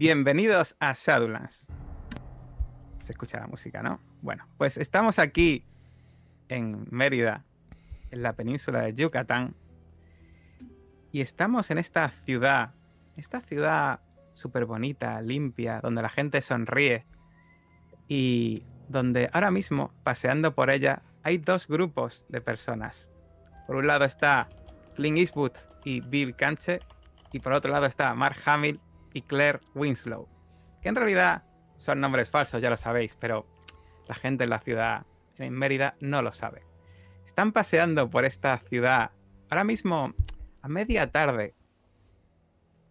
Bienvenidos a Shadowlands. Se escucha la música, ¿no? Bueno, pues estamos aquí en Mérida, en la península de Yucatán. Y estamos en esta ciudad, esta ciudad súper bonita, limpia, donde la gente sonríe. Y donde ahora mismo, paseando por ella, hay dos grupos de personas. Por un lado está Clint Eastwood y Bill Canche, y por otro lado está Mark Hamill y Claire Winslow, que en realidad son nombres falsos, ya lo sabéis, pero la gente en la ciudad, en Mérida, no lo sabe. Están paseando por esta ciudad ahora mismo a media tarde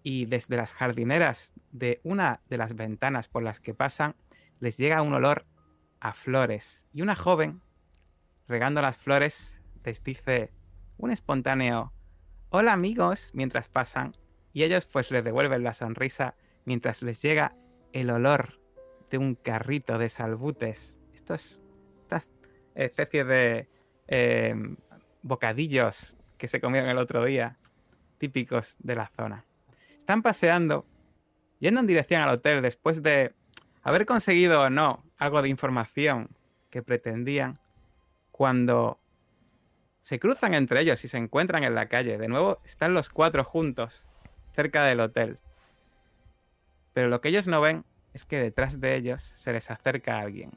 y desde las jardineras de una de las ventanas por las que pasan les llega un olor a flores y una joven regando las flores les dice un espontáneo hola amigos mientras pasan y ellos pues les devuelven la sonrisa mientras les llega el olor de un carrito de salbutes. Estos, estas especies de eh, bocadillos que se comieron el otro día, típicos de la zona. Están paseando, yendo en dirección al hotel después de haber conseguido o no algo de información que pretendían, cuando se cruzan entre ellos y se encuentran en la calle. De nuevo están los cuatro juntos cerca del hotel. Pero lo que ellos no ven es que detrás de ellos se les acerca alguien.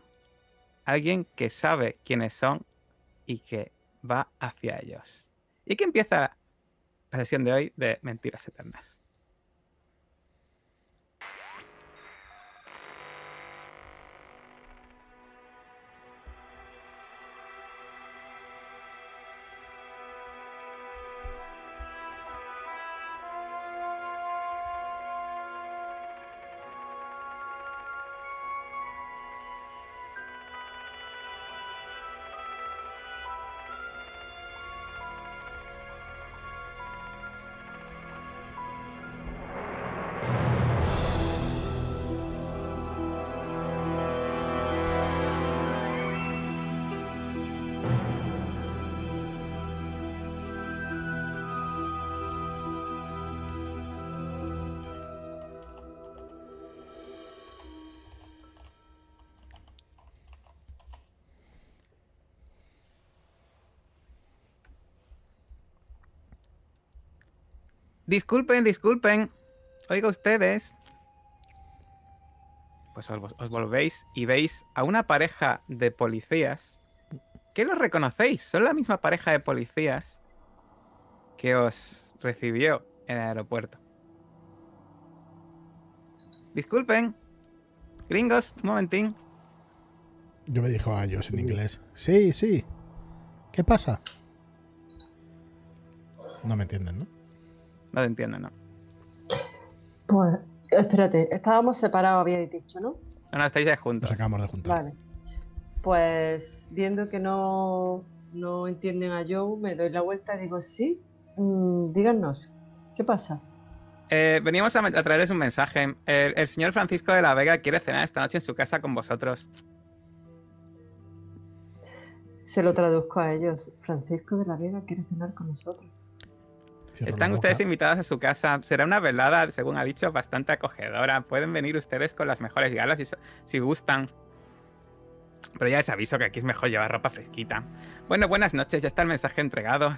Alguien que sabe quiénes son y que va hacia ellos. Y que empieza la sesión de hoy de Mentiras Eternas. Disculpen, disculpen. Oiga ustedes. Pues os, os, volvéis y veis a una pareja de policías. ¿Qué los reconocéis? Son la misma pareja de policías que os recibió en el aeropuerto. Disculpen. Gringos, un momentín. Yo me dijo a ellos en inglés. Sí, sí. ¿Qué pasa? No me entienden, ¿no? No te entiendo, ¿no? Pues, espérate, estábamos separados, habíais dicho, ¿no? No, no, estáis juntos. Nos acabamos de juntar. Vale. Pues viendo que no, no entienden a Joe, me doy la vuelta y digo, sí, mm, díganos, ¿qué pasa? Eh, veníamos a, a, traerles un mensaje. El, el, señor Francisco de la Vega quiere cenar esta noche en su casa con vosotros. Se lo traduzco a ellos. Francisco de la Vega quiere cenar con nosotros. Están ustedes invitados a su casa. Será una velada, según ha dicho, bastante acogedora. Pueden venir ustedes con las mejores galas si, si gustan. Pero ya les aviso que aquí es mejor llevar ropa fresquita. Bueno, buenas noches. Ya está el mensaje entregado.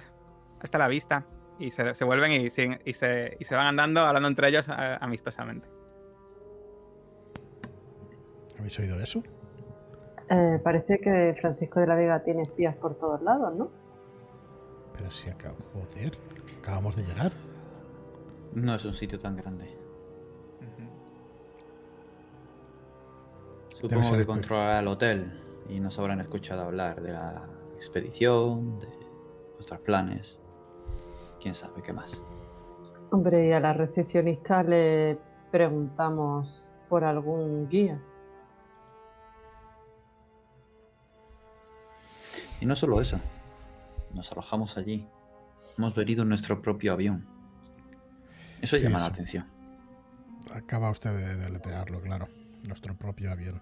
Hasta la vista. Y se, se vuelven y, y, se, y, se, van andando, hablando entre ellos a, amistosamente. ¿Habéis oído eso? Eh, parece que Francisco de la Vega tiene espías por todos lados, ¿no? Pero si acabo... Joder, acabamos de llegar. No es un sitio tan grande. Uh -huh. Supongo que controlará el hotel y nos habrán escuchado hablar de la expedición, de nuestros planes. Quién sabe qué más. Hombre, y a la recepcionista le preguntamos por algún guía. Y no solo eso, nos alojamos allí. Hemos venido en nuestro propio avión. Eso sí, llama eso. la atención. Acaba usted de deletrearlo, claro. Nuestro propio avión.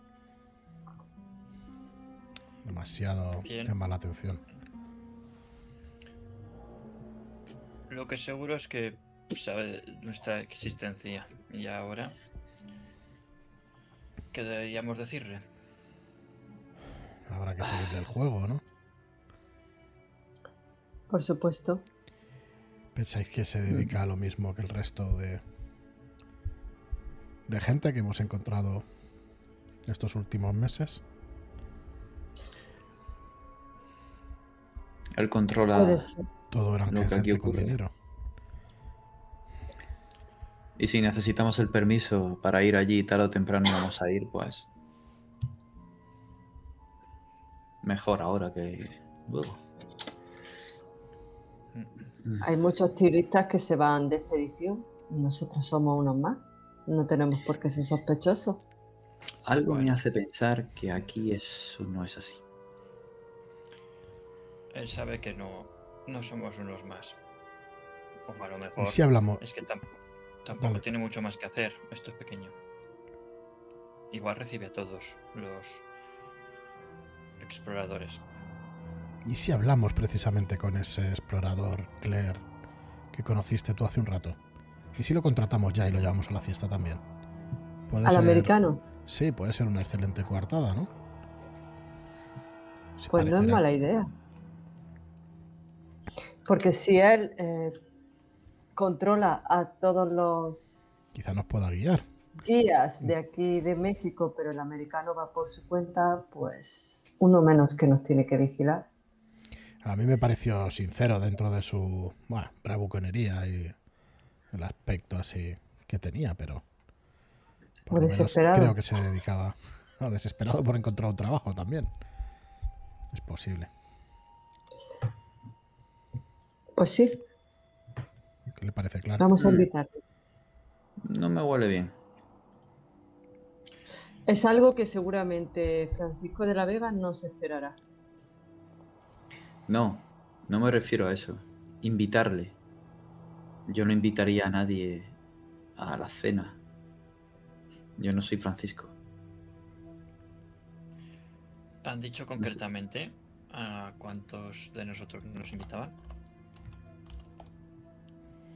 Demasiado Bien. llama la atención. Lo que seguro es que sabe nuestra existencia y ahora ¿Qué deberíamos decirle? Habrá que seguirle el juego, ¿no? Por supuesto. ¿Pensáis que se dedica a lo mismo que el resto de, de gente que hemos encontrado estos últimos meses? Él controla. Todo eran Lo que aquí gente con dinero. Y si necesitamos el permiso para ir allí tarde o temprano vamos a ir, pues. Mejor ahora que luego. Hay muchos turistas que se van de expedición. Nosotros somos unos más. No tenemos por qué ser sospechosos. Algo me hace pensar que aquí eso no es así. Él sabe que no, no somos unos más. O a lo mejor Y si hablamos, es que tampoco, tampoco Dale. tiene mucho más que hacer. Esto es pequeño. Igual recibe a todos los exploradores. Y si hablamos precisamente con ese explorador, Claire, que conociste tú hace un rato. ¿Y si lo contratamos ya y lo llevamos a la fiesta también? Puede Al ser- americano. Sí, puede ser una excelente coartada, ¿no? Pues no es mala idea. Porque si él eh, controla a todos los Quizá nos pueda guiar. guías de aquí de México, pero el americano va por su cuenta, pues uno menos que nos tiene que vigilar. A mí me pareció sincero dentro de su bueno, bravuconería y el aspecto así que tenía, pero por lo menos creo que se dedicaba o desesperado por encontrar un trabajo también. Es posible. Pues sí, ¿Qué le parece claro? vamos a invitarle. No me huele bien. Es algo que seguramente Francisco de la Vega no se esperará. No, no me refiero a eso. Invitarle. Yo no invitaría a nadie a la cena. Yo no soy Francisco. ¿Han dicho concretamente a cuántos de nosotros nos invitaban?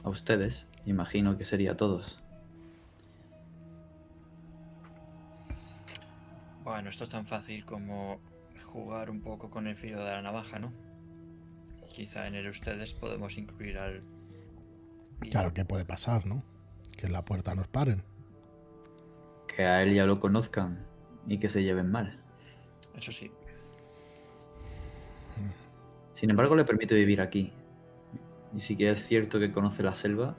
A ustedes, imagino que sería a todos. Bueno, esto es tan fácil como jugar un poco con el filo de la navaja, ¿no? Quizá en el ustedes podemos incluir al... Claro, ¿qué puede pasar, no? Que en la puerta nos paren. Que a él ya lo conozcan y que se lleven mal. Eso sí. Sin embargo, le permite vivir aquí. Y si que es cierto que conoce la selva,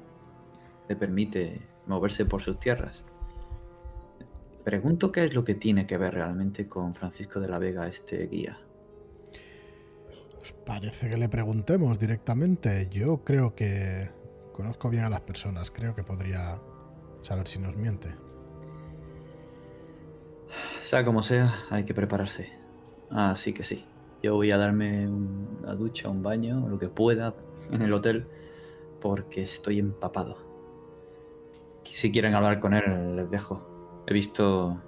le permite moverse por sus tierras. Pregunto qué es lo que tiene que ver realmente con Francisco de la Vega este guía. ¿Os parece que le preguntemos directamente? Yo creo que conozco bien a las personas. Creo que podría saber si nos miente. Sea como sea, hay que prepararse. Así que sí. Yo voy a darme una ducha, un baño, lo que pueda en el hotel, porque estoy empapado. Si quieren hablar con él, les dejo. He visto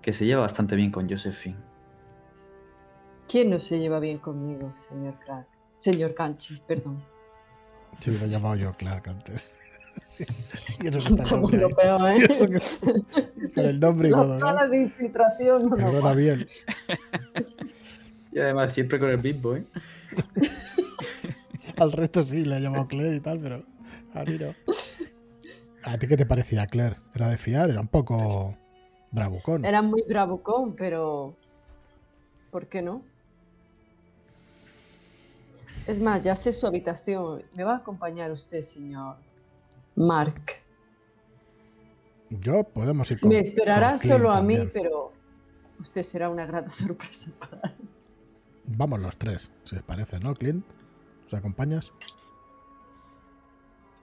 que se lleva bastante bien con Josephine. ¿Quién no se lleva bien conmigo, señor Clark? Señor Canchi, perdón. Si hubiera llamado yo Clark antes. Sí. Y eso que está nombre lo peor, Y eso ¿eh? que- Con el nombre y todo, ¿no? de infiltración no Perdona van. bien. Y además siempre con el Big Boy. Al resto sí, le ha llamado Claire y tal, pero a mí no. ¿A ti qué te parecía, Claire? ¿Era de fiar? Era un poco bravucón. Era muy bravucón, pero... ¿Por qué no? Es más, ya sé su habitación. ¿Me va a acompañar usted, señor Mark? Yo podemos ir con Me esperará con solo a mí, pero usted será una grata sorpresa para él. Vamos los tres, si os parece, ¿no, Clint? ¿Os acompañas?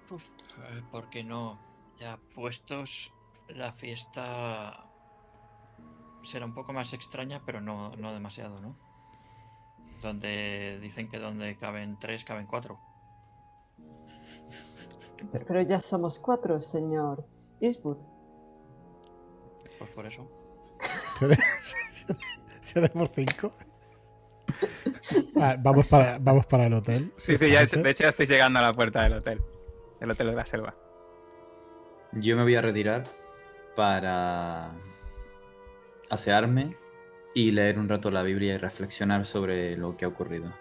Uf, ¿Por qué no? Ya puestos, la fiesta será un poco más extraña, pero no, no demasiado, ¿no? Donde dicen que donde caben tres, caben cuatro. Pero, ya somos cuatro, señor Eastwood. Pues por eso. ¿Seremos cinco? Ah, vamos, para, vamos para el hotel. Sí, sí, ya, de hecho ya estoy llegando a la puerta del hotel. El hotel de la selva. Yo me voy a retirar para asearme y leer un rato la Biblia y reflexionar sobre lo que ha ocurrido.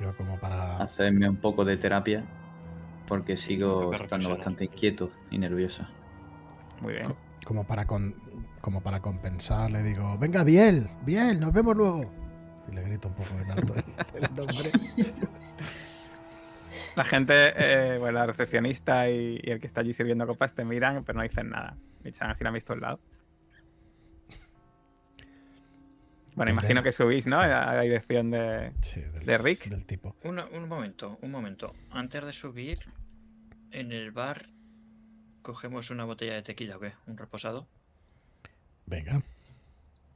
Yo como para... Hacerme un poco de terapia porque sigo estando bastante inquieto y nervioso. Muy bien. Como para, con- como para compensar, le digo, venga, Biel, Biel, nos vemos luego. Y le grito un poco en alto el, el nombre. La gente, eh, bueno, la recepcionista y, y el que está allí sirviendo copas te miran, pero no dicen nada. Me echan así la visto al lado. Bueno, imagino que subís, ¿no? Sí. A la dirección de, Sí, del, de Rick. del tipo. Una- un momento, un momento. Antes de subir, en el bar, cogemos una botella de tequila, ¿o qué? ¿Un reposado? Venga,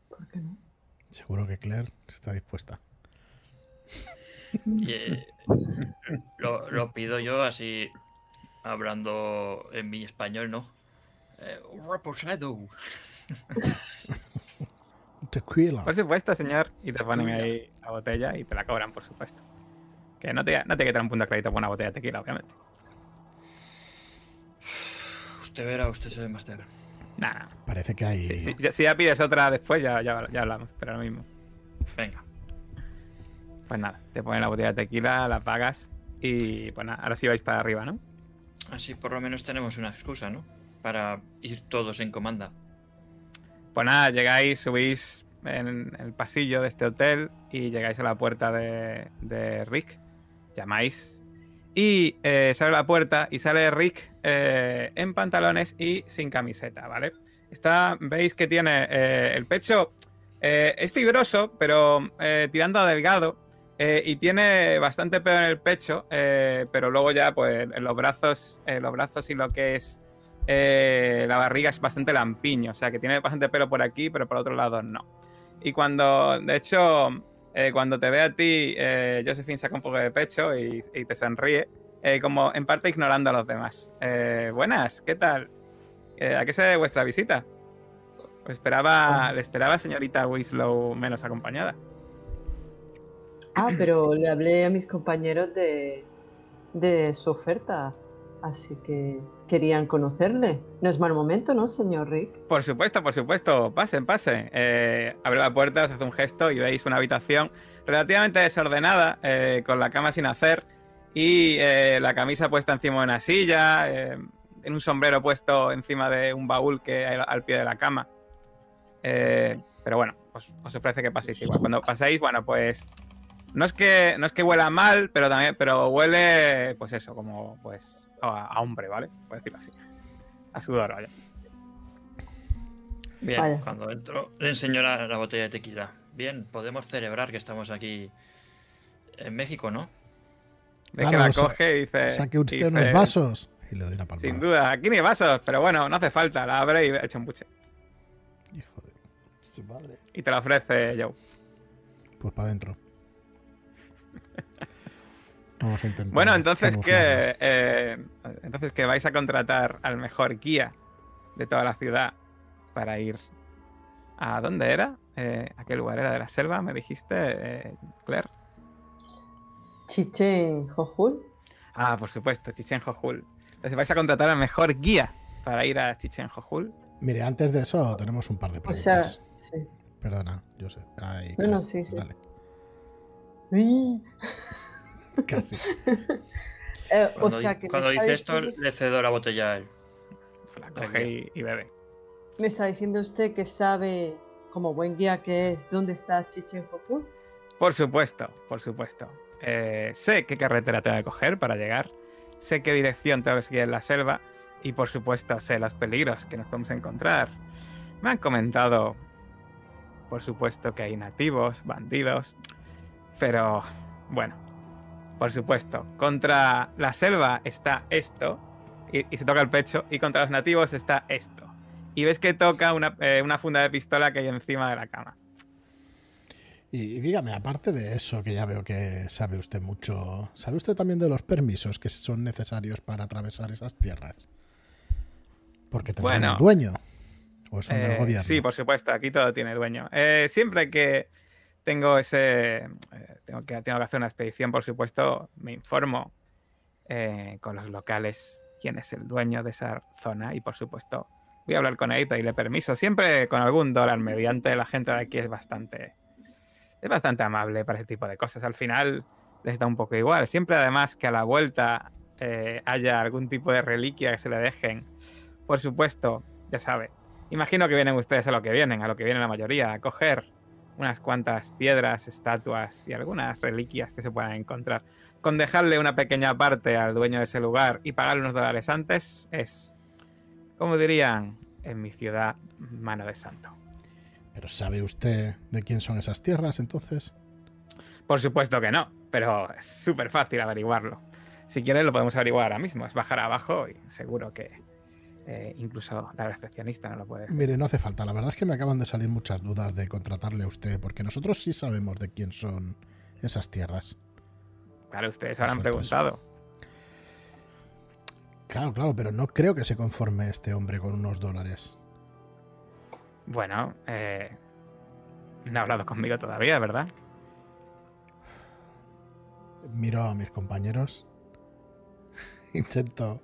¿Por qué no? seguro que Claire está dispuesta. Y, eh, lo, lo pido yo así, hablando en mi español, ¿no? Eh, un reposado. Tequila. Por supuesto, señor. Y te ponen Tequila. ahí la botella y te la cobran, por supuesto. Que no te, no te quitan un punto de crédito por una botella de tequila, obviamente. Usted verá, usted se ve más de Ah, Nada. Parece que hay... Si ya pides otra después, ya, ya, ya hablamos. Pero ahora mismo. Venga. Pues nada, te ponen la botella de tequila, la pagas y pues nada, ahora sí vais para arriba, ¿no? Así por lo menos tenemos una excusa, ¿no? Para ir todos en comanda. Pues nada, llegáis, subís en el pasillo de este hotel y llegáis a la puerta de, de Rick. Llamáis y eh, se abre la puerta y sale Rick eh, en pantalones y sin camiseta, ¿vale? Está, veis que tiene eh, el pecho, eh, es fibroso, pero tirando a delgado. y tiene bastante pelo en el pecho, pero luego ya, pues, en los brazos, los brazos y lo que es eh, la barriga es bastante lampiño, o sea que tiene bastante pelo por aquí, pero por otro lado no. Y cuando, de hecho, eh, cuando te ve a ti, eh, Josephine saca un poco de pecho y, y te sonríe, eh, como en parte ignorando a los demás. Buenas, ¿qué tal? ¿A qué se debe vuestra visita? Esperaba, le esperaba señorita Winslow menos acompañada. Ah, pero le hablé a mis compañeros de, de su oferta, así que querían conocerle. No es mal momento, ¿no, señor Rick? Por supuesto, por supuesto. Pasen, pasen. Eh, abre la puerta, hace un gesto y veis una habitación relativamente desordenada, eh, con la cama sin hacer y eh, la camisa puesta encima de una silla, eh, en un sombrero puesto encima de un baúl que hay al pie de la cama. Pero bueno, os, os ofrece que paséis igual. Cuando pasáis, bueno, pues no es que no es que huela mal, pero también, pero huele, pues eso, como pues a, a hombre, ¿vale? Por decirlo así, a sudor, vaya. Bien, cuando entro, le enseño la, la botella de tequila. Bien, podemos celebrar que estamos aquí en México, ¿no? Ve Claro, que la sa- coge y dice. Saque usted dice, unos vasos. Y le doy una palmada. Sin duda, aquí ni vasos, pero bueno, no hace falta. La abre y echa un buche. Hijo de su madre. Y te la ofrece Joe. Pues para adentro. Vamos a intentar. Bueno, entonces que, eh, entonces que vais a contratar al mejor guía de toda la ciudad para ir a dónde era, Eh, a qué lugar era de la selva, me dijiste, eh, Claire. Chichen Jojul. Ah, por supuesto, Chichen Jojul. Entonces vais a contratar al mejor guía para ir a Chichen Jojul. Mire, antes de eso tenemos un par de O sea, preguntas. sí. Perdona, yo sé. Ay, No, claro, no, sí, sí. Dale, Uy. Casi. Eh, o Cuando, sea di- que cuando dice esto, le cedo la botella a él. La coge y, y bebe. me está diciendo usted que sabe, como buen guía que es, dónde está Chichen Jojul. Por supuesto, por supuesto. Eh, sé qué carretera tengo que coger para llegar. Sé qué dirección tengo que seguir en la selva. Y por supuesto, sé los peligros que nos podemos encontrar. Me han comentado, por supuesto, que hay nativos, bandidos. Pero, bueno, por supuesto, contra la selva está esto. Y, y se toca el pecho. Y contra los nativos está esto. Y ves que toca una, eh, una funda de pistola que hay encima de la cama. Y, y dígame, aparte de eso, que ya veo que sabe usted mucho, ¿sabe usted también de los permisos que son necesarios para atravesar esas tierras? Porque tendrán Bueno. un dueño. ¿O son del Eh, gobierno? Sí, por supuesto, aquí todo tiene dueño. Eh, siempre que tengo ese. eh, tengo, que, tengo que hacer una expedición, por supuesto, me informo eh, con los locales quién es el dueño de esa zona y, por supuesto, Voy a hablar con él y pedirle permiso. Siempre con algún dólar mediante. La gente de aquí es bastante. Es bastante amable para ese tipo de cosas. Al final les da un poco igual. Siempre, además, que a la vuelta eh, haya algún tipo de reliquia que se le dejen. Por supuesto, ya sabe. Imagino que vienen ustedes a lo que vienen, a lo que viene la mayoría, a coger unas cuantas piedras, estatuas y algunas reliquias que se puedan encontrar. Con dejarle una pequeña parte al dueño de ese lugar y pagarle unos dólares antes es, como dirían en mi ciudad, mano de santo. Pero ¿sabe usted de quién son esas tierras entonces? Por supuesto que no, pero es súper fácil averiguarlo. Si quieren lo podemos averiguar ahora mismo. Es bajar abajo y seguro que eh, incluso la recepcionista no lo puede. Mire, no hace falta. La verdad es que me acaban de salir muchas dudas de contratarle a usted, porque nosotros sí sabemos de quién son esas tierras. Claro, ustedes habrán preguntado. Claro, claro, pero no creo que se conforme este hombre con unos dólares. Bueno, eh, no ha hablado conmigo todavía, ¿verdad? Miro a mis compañeros. Intento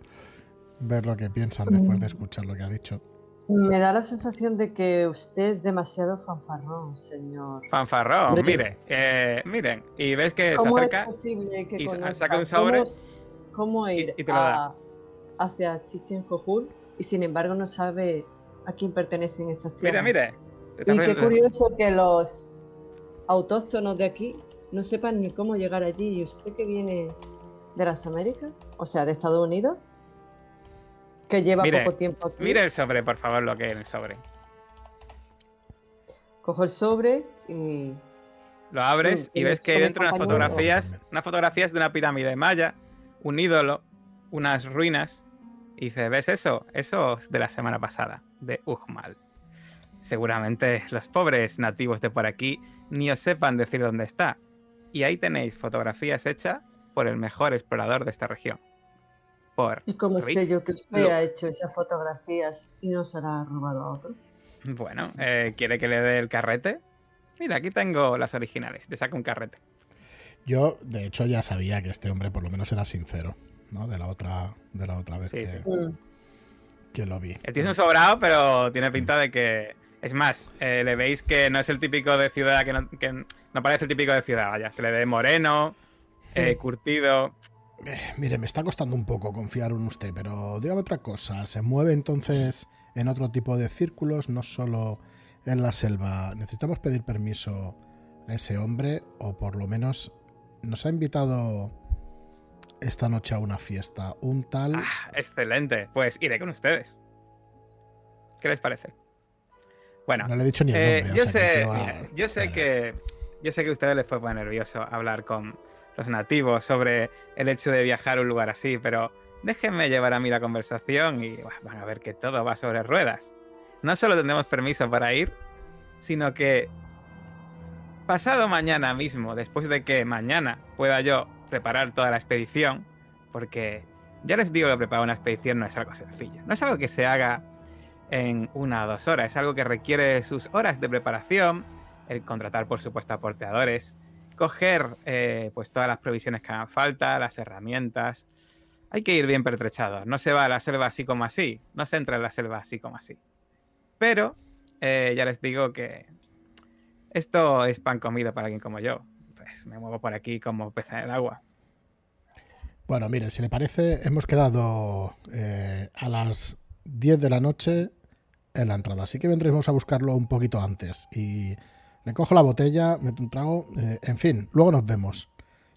ver lo que piensan después de escuchar lo que ha dicho. Me da la sensación de que usted es demasiado fanfarrón, señor. Fanfarrón, mire, eh, miren, y ves que se ¿Cómo es acerca. posible que y saca un sobre cómo, cómo ir y a- hacia Chichen Jojul y sin embargo no sabe a quién pertenecen estas Mira, tierras? mire. te está Y qué curioso que los autóctonos de aquí no sepan ni cómo llegar allí. ¿Y usted que viene de las Américas? O sea, de Estados Unidos, que lleva Mire, poco tiempo aquí. Mire el sobre, por favor, lo que hay en el sobre. Cojo el sobre y Lo abres y y ves que hay dentro unas fotografías, unas fotografías de una pirámide maya, un ídolo, unas ruinas. Y dice, ¿ves eso? Eso es de la semana pasada, de Ujmal. Seguramente los pobres nativos de por aquí ni os sepan decir dónde está. Y ahí tenéis fotografías hechas por el mejor explorador de esta región. Por ¿Y cómo Rick sé yo que usted ha hecho esas fotografías y no se las ha robado a otro? Bueno, eh, ¿quiere que le dé el carrete? Mira, aquí tengo las originales. Te saco un carrete. Yo, de hecho, ya sabía que este hombre por lo menos era sincero, ¿no? De la otra, de la otra vez Sí, que, sí. Que lo vi. Él tiene un sobrado, pero tiene pinta de que. Es más, eh, le veis que no es el típico de ciudad, que no, que no parece el típico de ciudad, vaya. Se le ve moreno, eh, curtido. Eh, mire, me está costando un poco confiar en usted, pero dígame otra cosa. ¿Se mueve entonces en otro tipo de círculos, no solo en la selva? ¿Necesitamos pedir permiso a ese hombre o por lo menos nos ha invitado esta noche a una fiesta? Un tal... Ah, excelente. Pues iré con ustedes. ¿Qué les parece? Bueno, no le he dicho ni el Eh, nombre. yo que sé, mira, yo sé Vale. que yo sé que a ustedes les fue muy nervioso hablar con los nativos sobre el hecho de viajar a un lugar así, pero déjenme llevar a mí la conversación y van a ver que todo va sobre ruedas. No solo tendremos permiso para ir, sino que pasado mañana mismo, después de que mañana pueda yo preparar toda la expedición, porque ya les digo que preparar una expedición no es algo sencillo, no es algo que se haga en una o dos horas. Es algo que requiere sus horas de preparación, el contratar, por supuesto, a porteadores, coger eh, pues todas las provisiones que hagan falta, las herramientas. Hay que ir bien pertrechado. No se va a la selva así como así. No se entra en la selva así como así. Pero eh, ya les digo que esto es pan comido para alguien como yo. Pues me muevo por aquí como pez en el agua. Bueno, mire, si le parece, hemos quedado eh, a las 10 de la noche en la entrada. Así que vendremos a buscarlo un poquito antes. Y le cojo la botella, meto un trago, eh, en fin, luego nos vemos.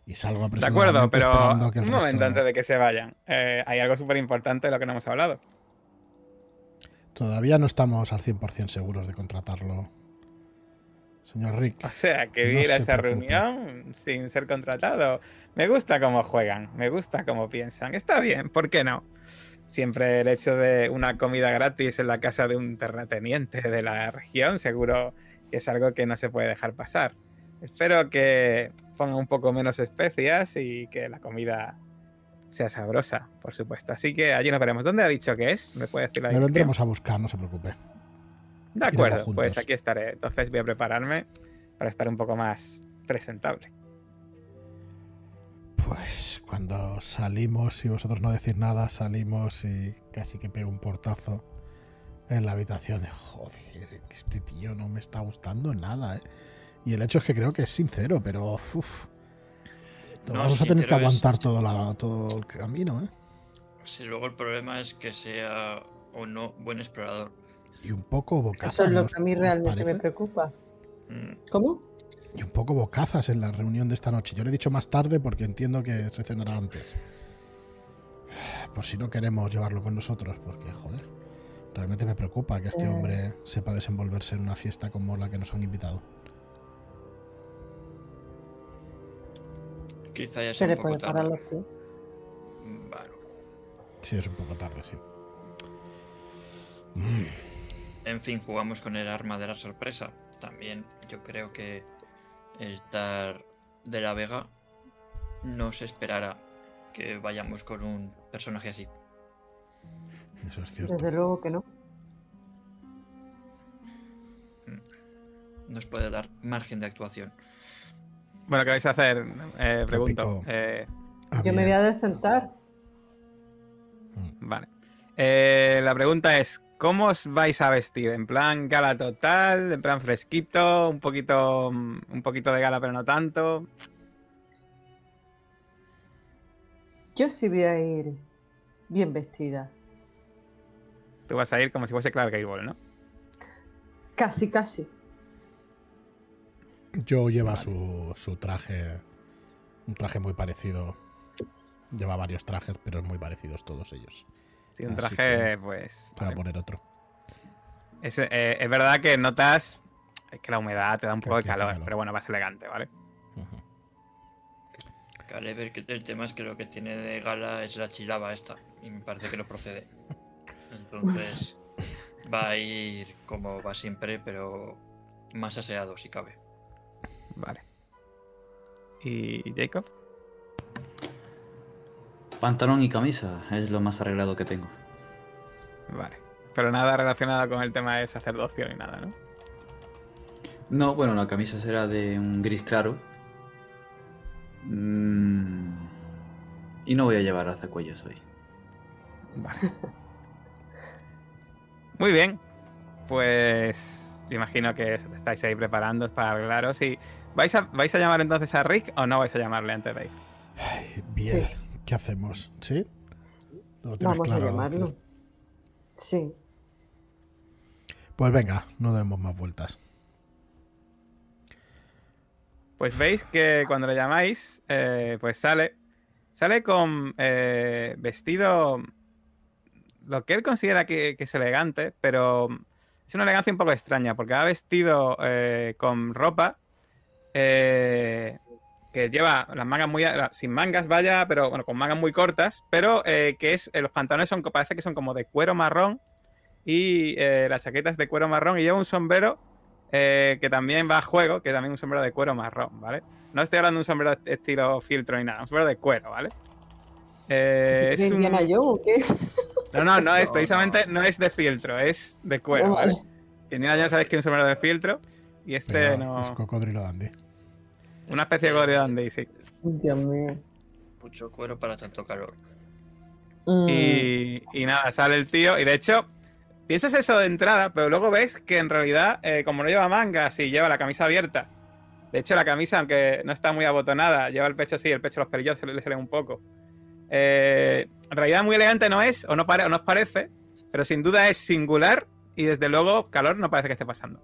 Y salgo De acuerdo, pero que un momento resto- antes de que se vayan. Eh, hay algo súper importante de lo que no hemos hablado. Todavía no estamos al 100% seguros de contratarlo. Señor Rick. O sea, que No ir a esa preocupe. reunión sin ser contratado. Me gusta cómo juegan, me gusta cómo piensan. Está bien, ¿por qué no? Siempre el hecho de una comida gratis en la casa de un terrateniente de la región, seguro que es algo que no se puede dejar pasar. Espero que ponga un poco menos especias y que la comida sea sabrosa, por supuesto. Así que allí nos veremos. ¿Dónde ha dicho que es? ¿Me puede decir la dirección? vendremos a buscar, no se preocupe. De acuerdo, pues aquí estaré. Entonces voy a prepararme para estar un poco más presentable. Pues cuando salimos, y vosotros no decís nada, salimos y casi que pego un portazo en la habitación de joder, que este tío no me está gustando nada, ¿eh? Y el hecho es que creo que es sincero, pero uf, No, vamos a tener que es- aguantar todo, la- todo el camino, ¿eh? Si luego el problema es que sea o no buen explorador. Y un poco bocazas. Eso es lo ¿no os- que a mí realmente me preocupa. Mm, ¿Cómo? Y un poco bocazas en la reunión de esta noche. Yo le he dicho más tarde porque entiendo que se cenará antes. Por si no queremos llevarlo con nosotros, porque, joder, realmente me preocupa que este Eh. hombre sepa desenvolverse en una fiesta como la que nos han invitado. Quizá ya Se sea le un poco tarde. Mm, Bueno, Sí, es un poco tarde, sí. en fin, jugamos con el arma de la sorpresa. También yo creo que el Dar de la Vega no se esperara que vayamos con un personaje así. Eso es cierto. Desde luego que no. Nos puede dar margen de actuación. Bueno, ¿qué vais a hacer? Eh, pregunto. Eh, Ah, Yo me voy a descentar. vale. Eh, la pregunta es, ¿cómo os vais a vestir? ¿En plan gala total? ¿En plan fresquito? ¿Un poquito, mm, un poquito de gala pero no tanto? Yo sí voy a ir bien vestida. Tú vas a ir como si fuese Clark Gable, ¿no? Casi, casi. Yo lleva su, su traje, un traje muy parecido. Lleva varios trajes, pero muy parecidos todos ellos. Sí, un Así traje, pues... Te voy a vale. poner otro. Es, eh, es verdad que notas que la humedad te da un Que poco de calor, calor. pero bueno, vas elegante, ¿vale? Que el tema es que lo que tiene de gala es la chilaba esta. Y me parece que no procede. Entonces va a ir como va siempre, pero más aseado si cabe. Vale. ¿Y Jacob? Pantalón y camisa es lo más arreglado que tengo. Vale. Pero nada relacionado con el tema de sacerdocio ni nada, ¿no? No, bueno, la camisa será de un gris claro. Mm, Y no voy a llevar alzacuellos hoy. Vale. Muy bien. Pues imagino que estáis ahí preparando para arreglaros. Y ¿vais a, ¿Vais a llamar entonces a Rick o no vais a llamarle antes de ir? Ay, Bien, Sí. ¿qué hacemos? ¿Sí? ¿Lo tienes Vamos a llamarlo. Sí. Pues venga, no demos más vueltas. Pues veis que cuando le llamáis, eh, pues sale. Sale con eh, vestido. Lo que él considera que, que es elegante, pero es una elegancia un poco extraña, porque ha vestido eh, con ropa eh, que lleva las mangas muy. sin mangas, vaya, pero bueno, con mangas muy cortas, pero eh, que es. los pantalones son, parece que son como de cuero marrón y eh, la chaqueta es de cuero marrón y lleva un sombrero que también va a juego, que también un sombrero de cuero marrón, ¿vale? No estoy hablando de un sombrero est- estilo filtro ni nada, un sombrero de cuero, ¿vale? Eh, ¿Es es un- Indiana Jones o qué? No, no, no es No, precisamente no es de filtro, es de cuero, Oh, ¿vale? Jones sabéis que es un sombrero de filtro y este Pero no. Es cocodrilo dandy. Una especie de gorila dandy, sí. Dios mío. Mucho cuero para tanto calor. Mm, Y, y nada, sale el tío. Y de hecho, piensas eso de entrada, pero luego ves que en realidad, eh, como no lleva mangas y lleva la camisa abierta, de hecho, la camisa, aunque no está muy abotonada, lleva el pecho así, el pecho, los pelillos se le salen un poco. Eh, en realidad, muy elegante no es, o no, pare- o no os parece, pero sin duda es singular y desde luego calor no parece que esté pasando.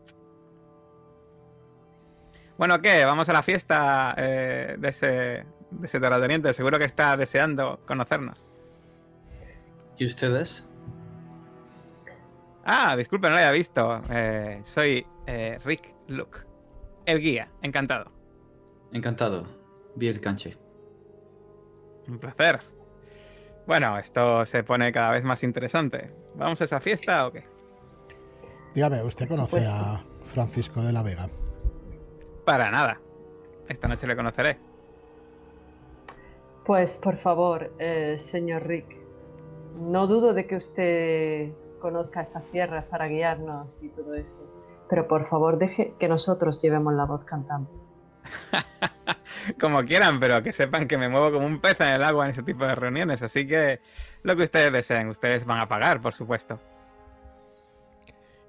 Bueno, ¿qué? Vamos a la fiesta eh, de ese, de ese terrateniente. Seguro que está deseando conocernos. ¿Y ustedes? Ah, disculpe, no lo había visto. Eh, soy eh, Rick Luke, el guía. Encantado. Encantado. Vi el canche. Un placer. Bueno, esto se pone cada vez más interesante. ¿Vamos a esa fiesta o qué? Dígame, ¿usted conoce a Francisco de la Vega? Para nada. Esta noche le conoceré. Pues por favor, eh, señor Rick, no dudo de que usted conozca estas tierras para guiarnos y todo eso, pero por favor deje que nosotros llevemos la voz cantante. Como quieran, pero que sepan que me muevo como un pez en el agua en ese tipo de reuniones. Así que lo que ustedes deseen, ustedes van a pagar, por supuesto.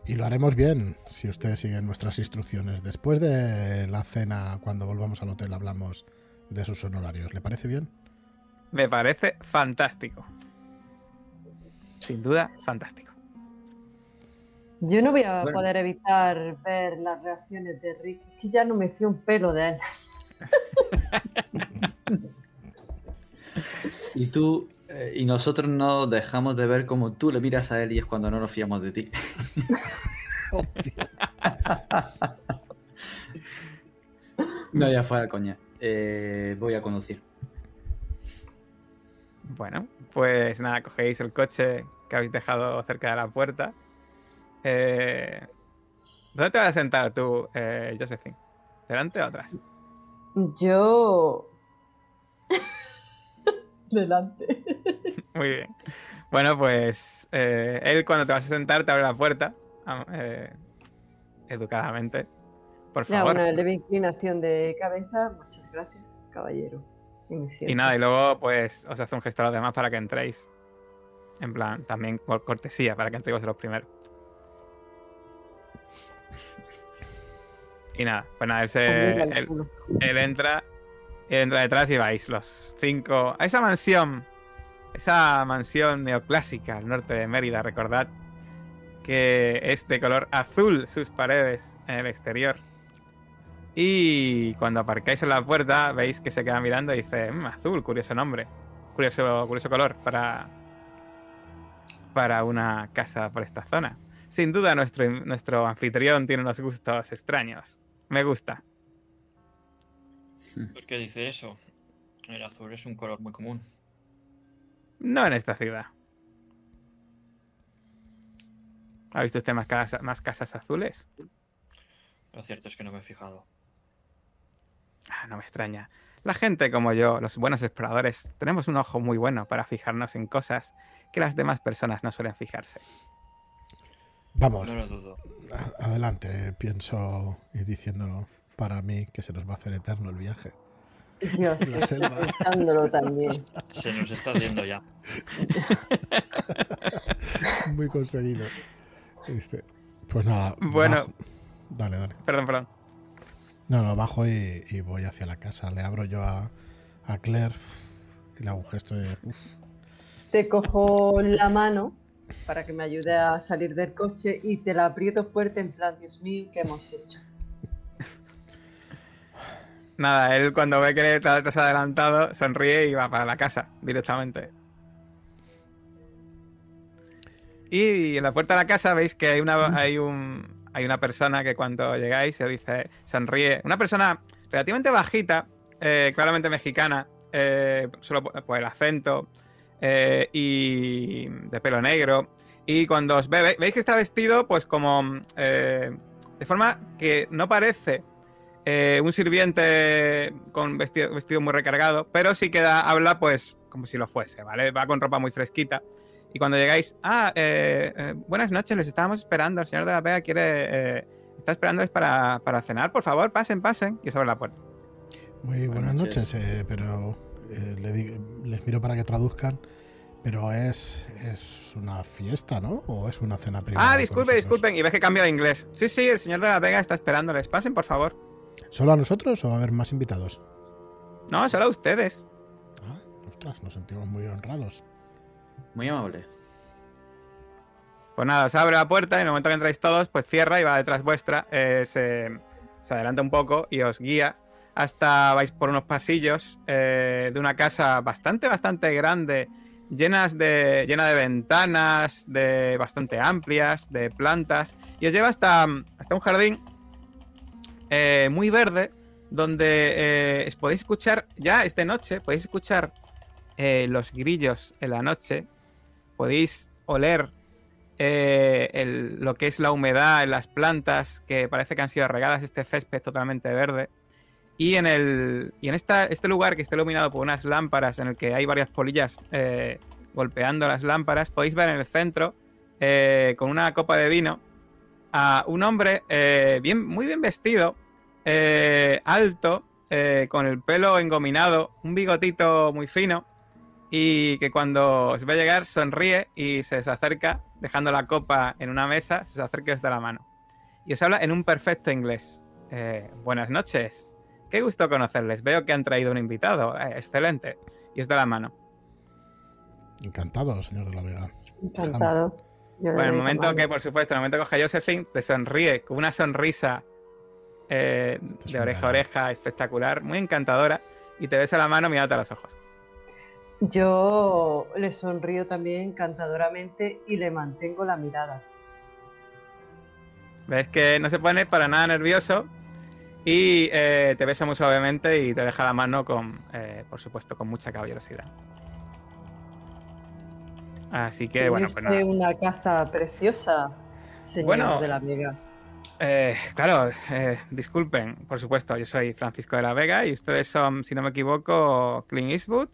Y lo haremos bien si ustedes siguen nuestras instrucciones. Después de la cena, cuando volvamos al hotel, hablamos de sus honorarios. ¿Le parece bien? Me parece fantástico. Sin duda, fantástico. Yo no voy a Bueno. poder evitar ver las reacciones de Rick. Es que ya no me fío un pelo de él. Y tú eh, y nosotros no dejamos de ver cómo tú le miras a él y es cuando no nos fiamos de ti. no, ya fuera coña. Eh, voy a conducir. Bueno, pues nada, cogéis el coche que habéis dejado cerca de la puerta. Eh, ¿Dónde te vas a sentar tú, eh, Josephine? ¿Delante o atrás? Yo. Delante. Muy bien. Bueno, pues eh, él cuando te vas a sentar te abre la puerta, eh, educadamente. Por Ya, favor. una leve inclinación de cabeza. Muchas gracias, caballero. Y, Y nada, y luego pues os hace un gesto a los demás para que entréis. En plan, también cortesía, para que entréis vosotros primero. Y nada, pues nada, él, se- Obliga el él- entra, él entra detrás y vais los cinco a esa mansión, esa mansión neoclásica al norte de Mérida, recordad que es de color azul sus paredes en el exterior. Y cuando aparcáis en la puerta, veis que se queda mirando y dice, "Mm, azul, curioso nombre, curioso, curioso color para, para una casa por esta zona. Sin duda nuestro, nuestro anfitrión tiene unos gustos extraños. Me gusta. ¿Por qué dice eso? El azul es un color muy común. No en esta ciudad. ¿Ha visto usted más, casa- más casas azules? Lo cierto es que no me he fijado. Ah, no me extraña. La gente como yo, los buenos exploradores, tenemos un ojo muy bueno para fijarnos en cosas que las demás personas no suelen fijarse. Vamos, No lo dudo. a- adelante. Pienso ir diciendo para mí que se nos va a hacer eterno el viaje. Dios, estoy pensándolo también. Se nos está haciendo ya. Muy conseguido. Este, Pues nada. Bueno. bajo- Dale, dale. Perdón, perdón. No, no, bajo y, y voy hacia la casa. Le abro yo a, a Claire y le hago un gesto de. uf. Te cojo la mano para que me ayude a salir del coche y te la aprieto fuerte en plan, Dios mío, ¿qué hemos hecho? Nada, él cuando ve que te, has adelantado, sonríe y va para la casa directamente. Y en la puerta de la casa veis que hay una, hay un, hay una persona que cuando llegáis se dice, sonríe. Una persona relativamente bajita, eh, claramente mexicana, eh, solo por, por el acento eh, y de pelo negro. Y cuando os ve, ve- veis que está vestido, pues como eh, de forma que no parece eh, un sirviente con vestido, vestido muy recargado, pero sí que da, habla pues como si lo fuese, ¿vale? Va con ropa muy fresquita. Y cuando llegáis, ah, eh, eh, buenas noches, les estábamos esperando. El señor de la Vega quiere, eh, está esperándoles para, para cenar. Por favor, pasen, pasen. Y os abre la puerta. Muy buenas Buenas noches, noches. eh, pero eh, le les miro para que traduzcan. Pero es, es una fiesta, ¿no? ¿O es una cena privada? Ah, disculpen, disculpen. Y ves que cambia de inglés. Sí, sí, el señor de la Vega está esperándoles. Pasen, por favor. ¿Solo a nosotros o va a haber más invitados? No, solo a ustedes. Ah, ostras, nos sentimos muy honrados. Muy amable. Pues nada, os abre la puerta y en el momento que entráis todos, pues cierra y va detrás vuestra. eh, se, se adelanta un poco y os guía hasta vais por unos pasillos eh, de una casa bastante, bastante grande, llenas de, llena de ventanas, de bastante amplias, de plantas, y os lleva hasta, hasta un jardín eh, muy verde, donde eh, os podéis escuchar, ya esta noche, podéis escuchar eh, los grillos en la noche, podéis oler lo que es la humedad en las plantas, que parece que han sido regadas, este césped totalmente verde. Y en, el, y en este lugar que está iluminado por unas lámparas, en el que hay varias polillas eh, golpeando las lámparas, podéis ver en el centro, eh, con una copa de vino, a un hombre eh, bien, muy bien vestido, alto, con el pelo engominado, un bigotito muy fino y que cuando os ve llegar sonríe y se acerca, dejando la copa en una mesa, se acerca y os da la mano. Y os habla en un perfecto inglés. Buenas noches. Qué gusto conocerles. Veo que han traído un invitado. Eh, excelente. Y os da la mano. Encantado, señor de la Vega. Encantado. Bueno, el momento que, por supuesto, el momento que coge a Josephine, te sonríe con una sonrisa eh, de oreja a oreja espectacular, muy encantadora, y te besa la mano mirándote a los ojos. Yo le sonrío también encantadoramente y le mantengo la mirada. Ves que no se pone para nada nervioso y eh, te besa muy suavemente y te deja la mano con, eh, por supuesto, con mucha caballerosidad. Así que, bueno, pues nada. una casa preciosa, señor Bueno, de la Vega. Eh, claro, disculpen, por supuesto, yo soy Francisco de la Vega y ustedes son, si no me equivoco, Clint Eastwood,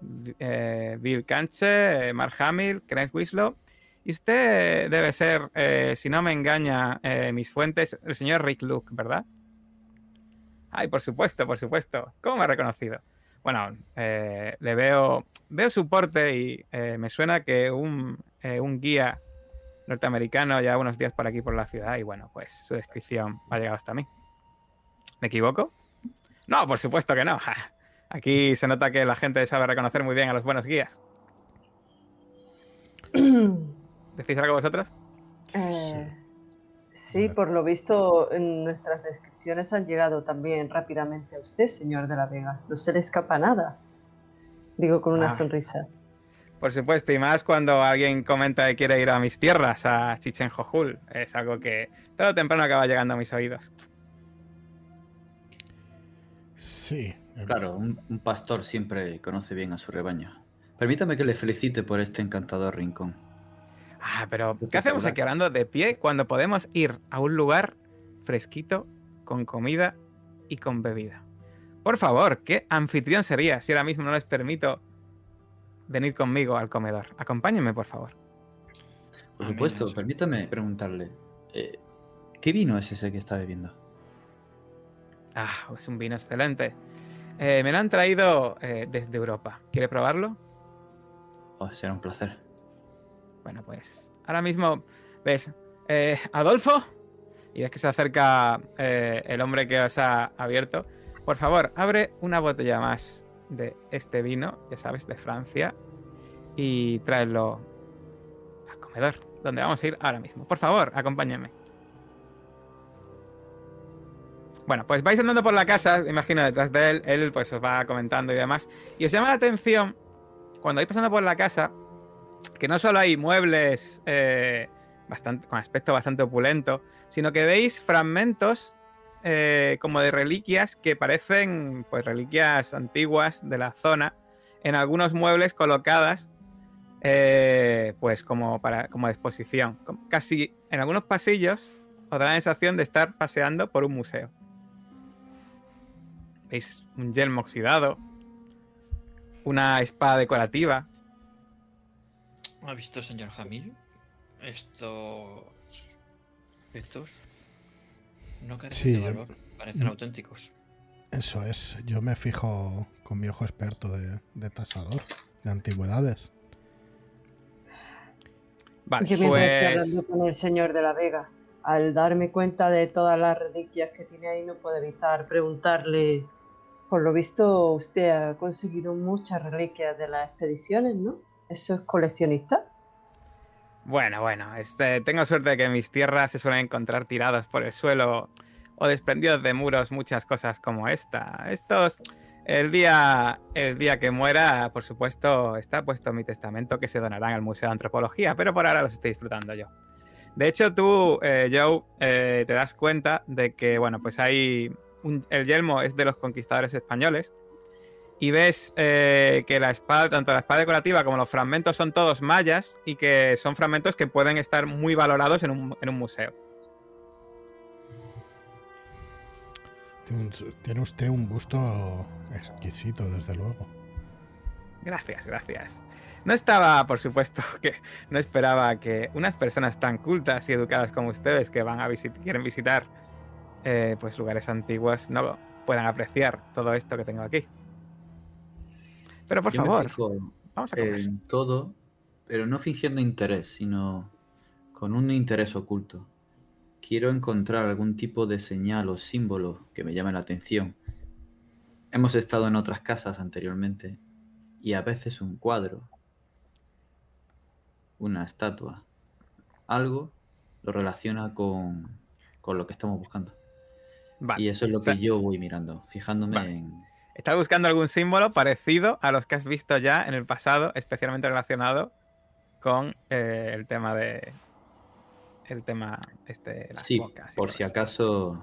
Bill Canche, Mark Hamill, Kenneth Winslow. Y usted debe ser, si no me engaña mis fuentes, el señor Rick Luke, ¿verdad? Ay, por supuesto, por supuesto. ¿Cómo me ha reconocido? Bueno, eh, le veo, veo su porte y eh, me suena que un, eh, un guía norteamericano ya unos días por aquí por la ciudad y bueno, pues su descripción ha llegado hasta mí. ¿Me equivoco? No, por supuesto que no. Aquí se nota que la gente sabe reconocer muy bien a los buenos guías. ¿Decís algo vosotros? Eh, sí, por lo visto en nuestras descripciones han llegado también rápidamente a usted, señor de la Vega. No se le escapa nada. Digo con una Ah. sonrisa. Por supuesto, y más cuando alguien comenta que quiere ir a mis tierras, a Chichen Jojul. Es algo que todo temprano acaba llegando a mis oídos. Sí. Claro, un, un pastor siempre conoce bien a su rebaño. Permítame que le felicite por este encantador rincón. Ah, pero ¿qué hacemos aquí hablando de pie cuando podemos ir a un lugar fresquito, con comida y con bebida? Por favor, ¿qué anfitrión sería si ahora mismo no les permito venir conmigo al comedor? Acompáñenme, por favor. Por supuesto, permítame preguntarle, eh, ¿qué vino es ese que está bebiendo? Ah, es un vino excelente. Eh, me lo han traído eh, desde Europa. ¿Quiere probarlo? Oh, será un placer. Bueno, pues ahora mismo, ¿ves? Eh, Adolfo, y ves que se acerca eh, el hombre que os ha abierto. Por favor, abre una botella más de este vino, ya sabes, de Francia, y tráelo al comedor, donde vamos a ir ahora mismo. Por favor, acompáñenme. Bueno, pues vais andando por la casa, imagino detrás de él, él pues os va comentando y demás. Y os llama la atención, cuando vais pasando por la casa, que no solo hay muebles eh, bastante, con aspecto bastante opulento, sino que veis fragmentos eh, como de reliquias que parecen pues reliquias antiguas de la zona en algunos muebles colocadas eh, pues como para como exposición. Casi en algunos pasillos os da la sensación de estar paseando por un museo. Veis un yelmo oxidado, una espada decorativa, ¿Ha visto, señor Jamil? Estos. Estos. No carecen Sí, de valor. Parecen auténticos. Eso es. Yo me fijo con mi ojo experto de, de tasador de antigüedades. Vale, Yo mientras estoy pues hablando con el señor de la Vega, al darme cuenta de todas las reliquias que tiene ahí, no puedo evitar preguntarle. Por lo visto, usted ha conseguido muchas reliquias de las expediciones, ¿no? ¿Eso es coleccionista? Bueno, bueno, este, tengo suerte de que en mis tierras se suelen encontrar tiradas por el suelo o desprendidos de muros muchas cosas como esta. Estos, el día, el día que muera, por supuesto, está puesto en mi testamento que se donarán al Museo de Antropología, pero por ahora los estoy disfrutando yo. De hecho, tú, eh, Joe, eh, te das cuenta de que, bueno, pues hay un- el yelmo es de los conquistadores españoles y ves eh, que la espada, tanto la espada decorativa como los fragmentos son todos mayas y que son fragmentos que pueden estar muy valorados en un, en un museo. Tiene, usted un gusto exquisito, desde luego. Gracias, gracias. No estaba, por supuesto, que no esperaba que unas personas tan cultas y educadas como ustedes que van a visit quieren visitar eh, pues lugares antiguos no puedan apreciar todo esto que tengo aquí. Pero por Yo favor, fijo vamos a comer. en todo, pero no fingiendo interés, sino con un interés oculto. Quiero encontrar algún tipo de señal o símbolo que me llame la atención. Hemos estado en otras casas anteriormente y a veces un cuadro, una estatua, algo lo relaciona con, con lo que estamos buscando. Vale. Y eso es lo que yo voy mirando, fijándome Vale. en... ¿Estás buscando algún símbolo parecido a los que has visto ya en el pasado, especialmente relacionado con eh, el tema de. El tema, este, las Sí, bocas por si eso? acaso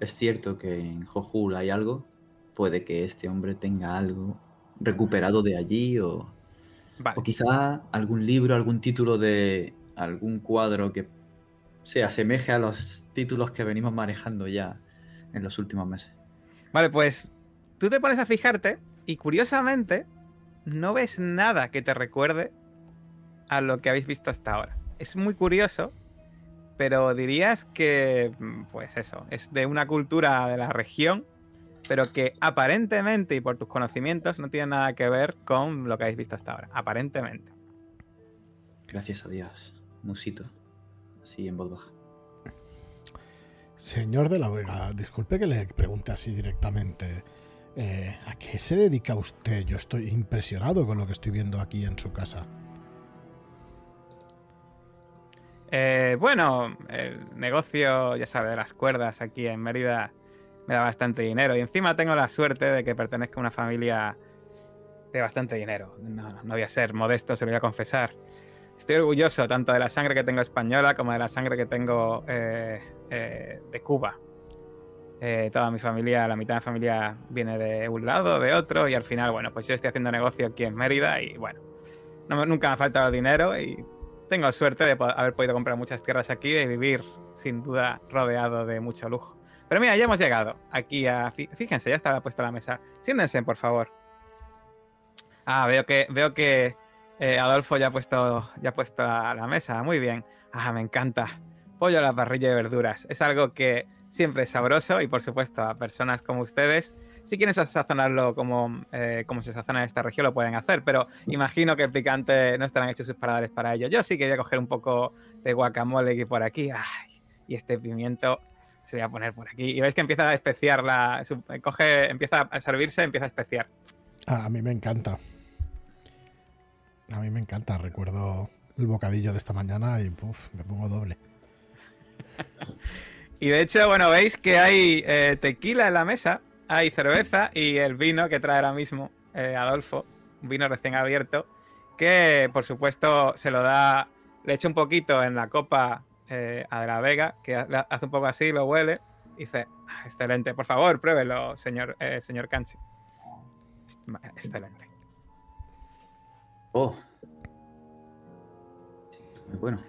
es cierto que en Jojul hay algo, puede que este hombre tenga algo recuperado de allí o, Vale. o quizá algún libro, algún título de algún cuadro que se asemeje a los títulos que venimos manejando ya en los últimos meses. Vale, pues tú te pones a fijarte y curiosamente no ves nada que te recuerde a lo que habéis visto hasta ahora. Es muy curioso, pero dirías que, mm, pues eso, es de una cultura de la región, pero que aparentemente y por tus conocimientos no tiene nada que ver con lo que habéis visto hasta ahora. Aparentemente. Gracias a Dios, musito, así en voz baja. Señor de la Vega, disculpe que le pregunte así directamente. Eh, ¿A qué se dedica usted? Yo estoy impresionado con lo que estoy viendo aquí en su casa. Eh, bueno, el negocio, ya sabes, de las cuerdas aquí en Mérida me da bastante dinero. Y encima tengo la suerte de que pertenezco a una familia de bastante dinero. No, no voy a ser modesto, se lo voy a confesar. Estoy orgulloso tanto de la sangre que tengo española como de la sangre que tengo eh, eh, de Cuba. Eh, toda mi familia, la mitad de la familia viene de un lado, de otro, y al final, bueno, pues yo estoy haciendo negocio aquí en Mérida y bueno, no nunca me ha faltado dinero y tengo suerte de haber podido comprar muchas tierras aquí y vivir sin duda rodeado de mucho lujo. Pero mira, ya hemos llegado aquí a... fí- Fíjense, ya estaba puesta la mesa. Siéntense, por favor. Ah, veo que, veo que eh, Adolfo ya ha, puesto, ya ha puesto a la mesa. Muy bien. Ah, me encanta. Pollo a la parrilla de verduras. Es algo que siempre es sabroso y por supuesto a personas como ustedes, si quieren sa- sazonarlo como, eh, como se sazona en esta región, lo pueden hacer, pero imagino que el picante no estarán hechos sus paladares para ello. Yo sí que voy a coger un poco de guacamole aquí por aquí. Ay, y este pimiento se voy a poner por aquí. Y veis que empieza a especiar la. coge, empieza a servirse, empieza a especiar. Ah, a mí me encanta. A mí me encanta. Recuerdo el bocadillo de esta mañana y puf, me pongo doble. Y de hecho, bueno, veis que hay eh, tequila en la mesa, hay cerveza y el vino que trae ahora mismo eh, Adolfo, un vino recién abierto, que por supuesto se lo da, le echa un poquito en la copa eh, a De la Vega, que ha- hace un poco así, lo huele, y dice, "Ah, excelente, por favor, pruébelo, señor, eh, señor Canchi. Excelente. Oh. Bueno.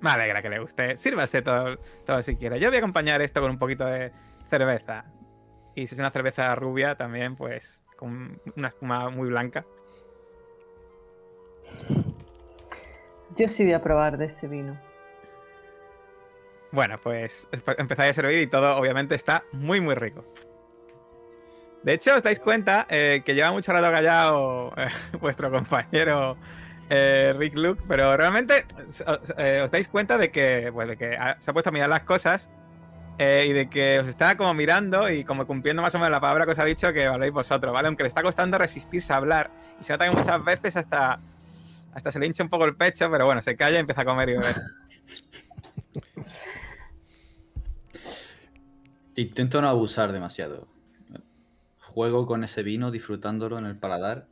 Me alegra que le guste. Sírvase todo, todo si quiere. Yo voy a acompañar esto con un poquito de cerveza. Y si es una cerveza rubia, también, pues, con una espuma muy blanca. Yo sí voy a probar de ese vino. Bueno, pues empezáis a servir y todo, obviamente, está muy, muy rico. De hecho, os dais cuenta eh, que lleva mucho rato callado eh, vuestro compañero eh, Rick Luke, pero realmente os, eh, os dais cuenta de que, pues, de que se ha puesto a mirar las cosas eh, y de que os está como mirando y como cumpliendo más o menos la palabra que os ha dicho que habléis vosotros, ¿vale? Aunque le está costando resistirse a hablar y se nota que muchas veces hasta, hasta se le hincha un poco el pecho, pero bueno, se calla y empieza a comer y beber. Intento no abusar demasiado. Juego con ese vino, disfrutándolo en el paladar,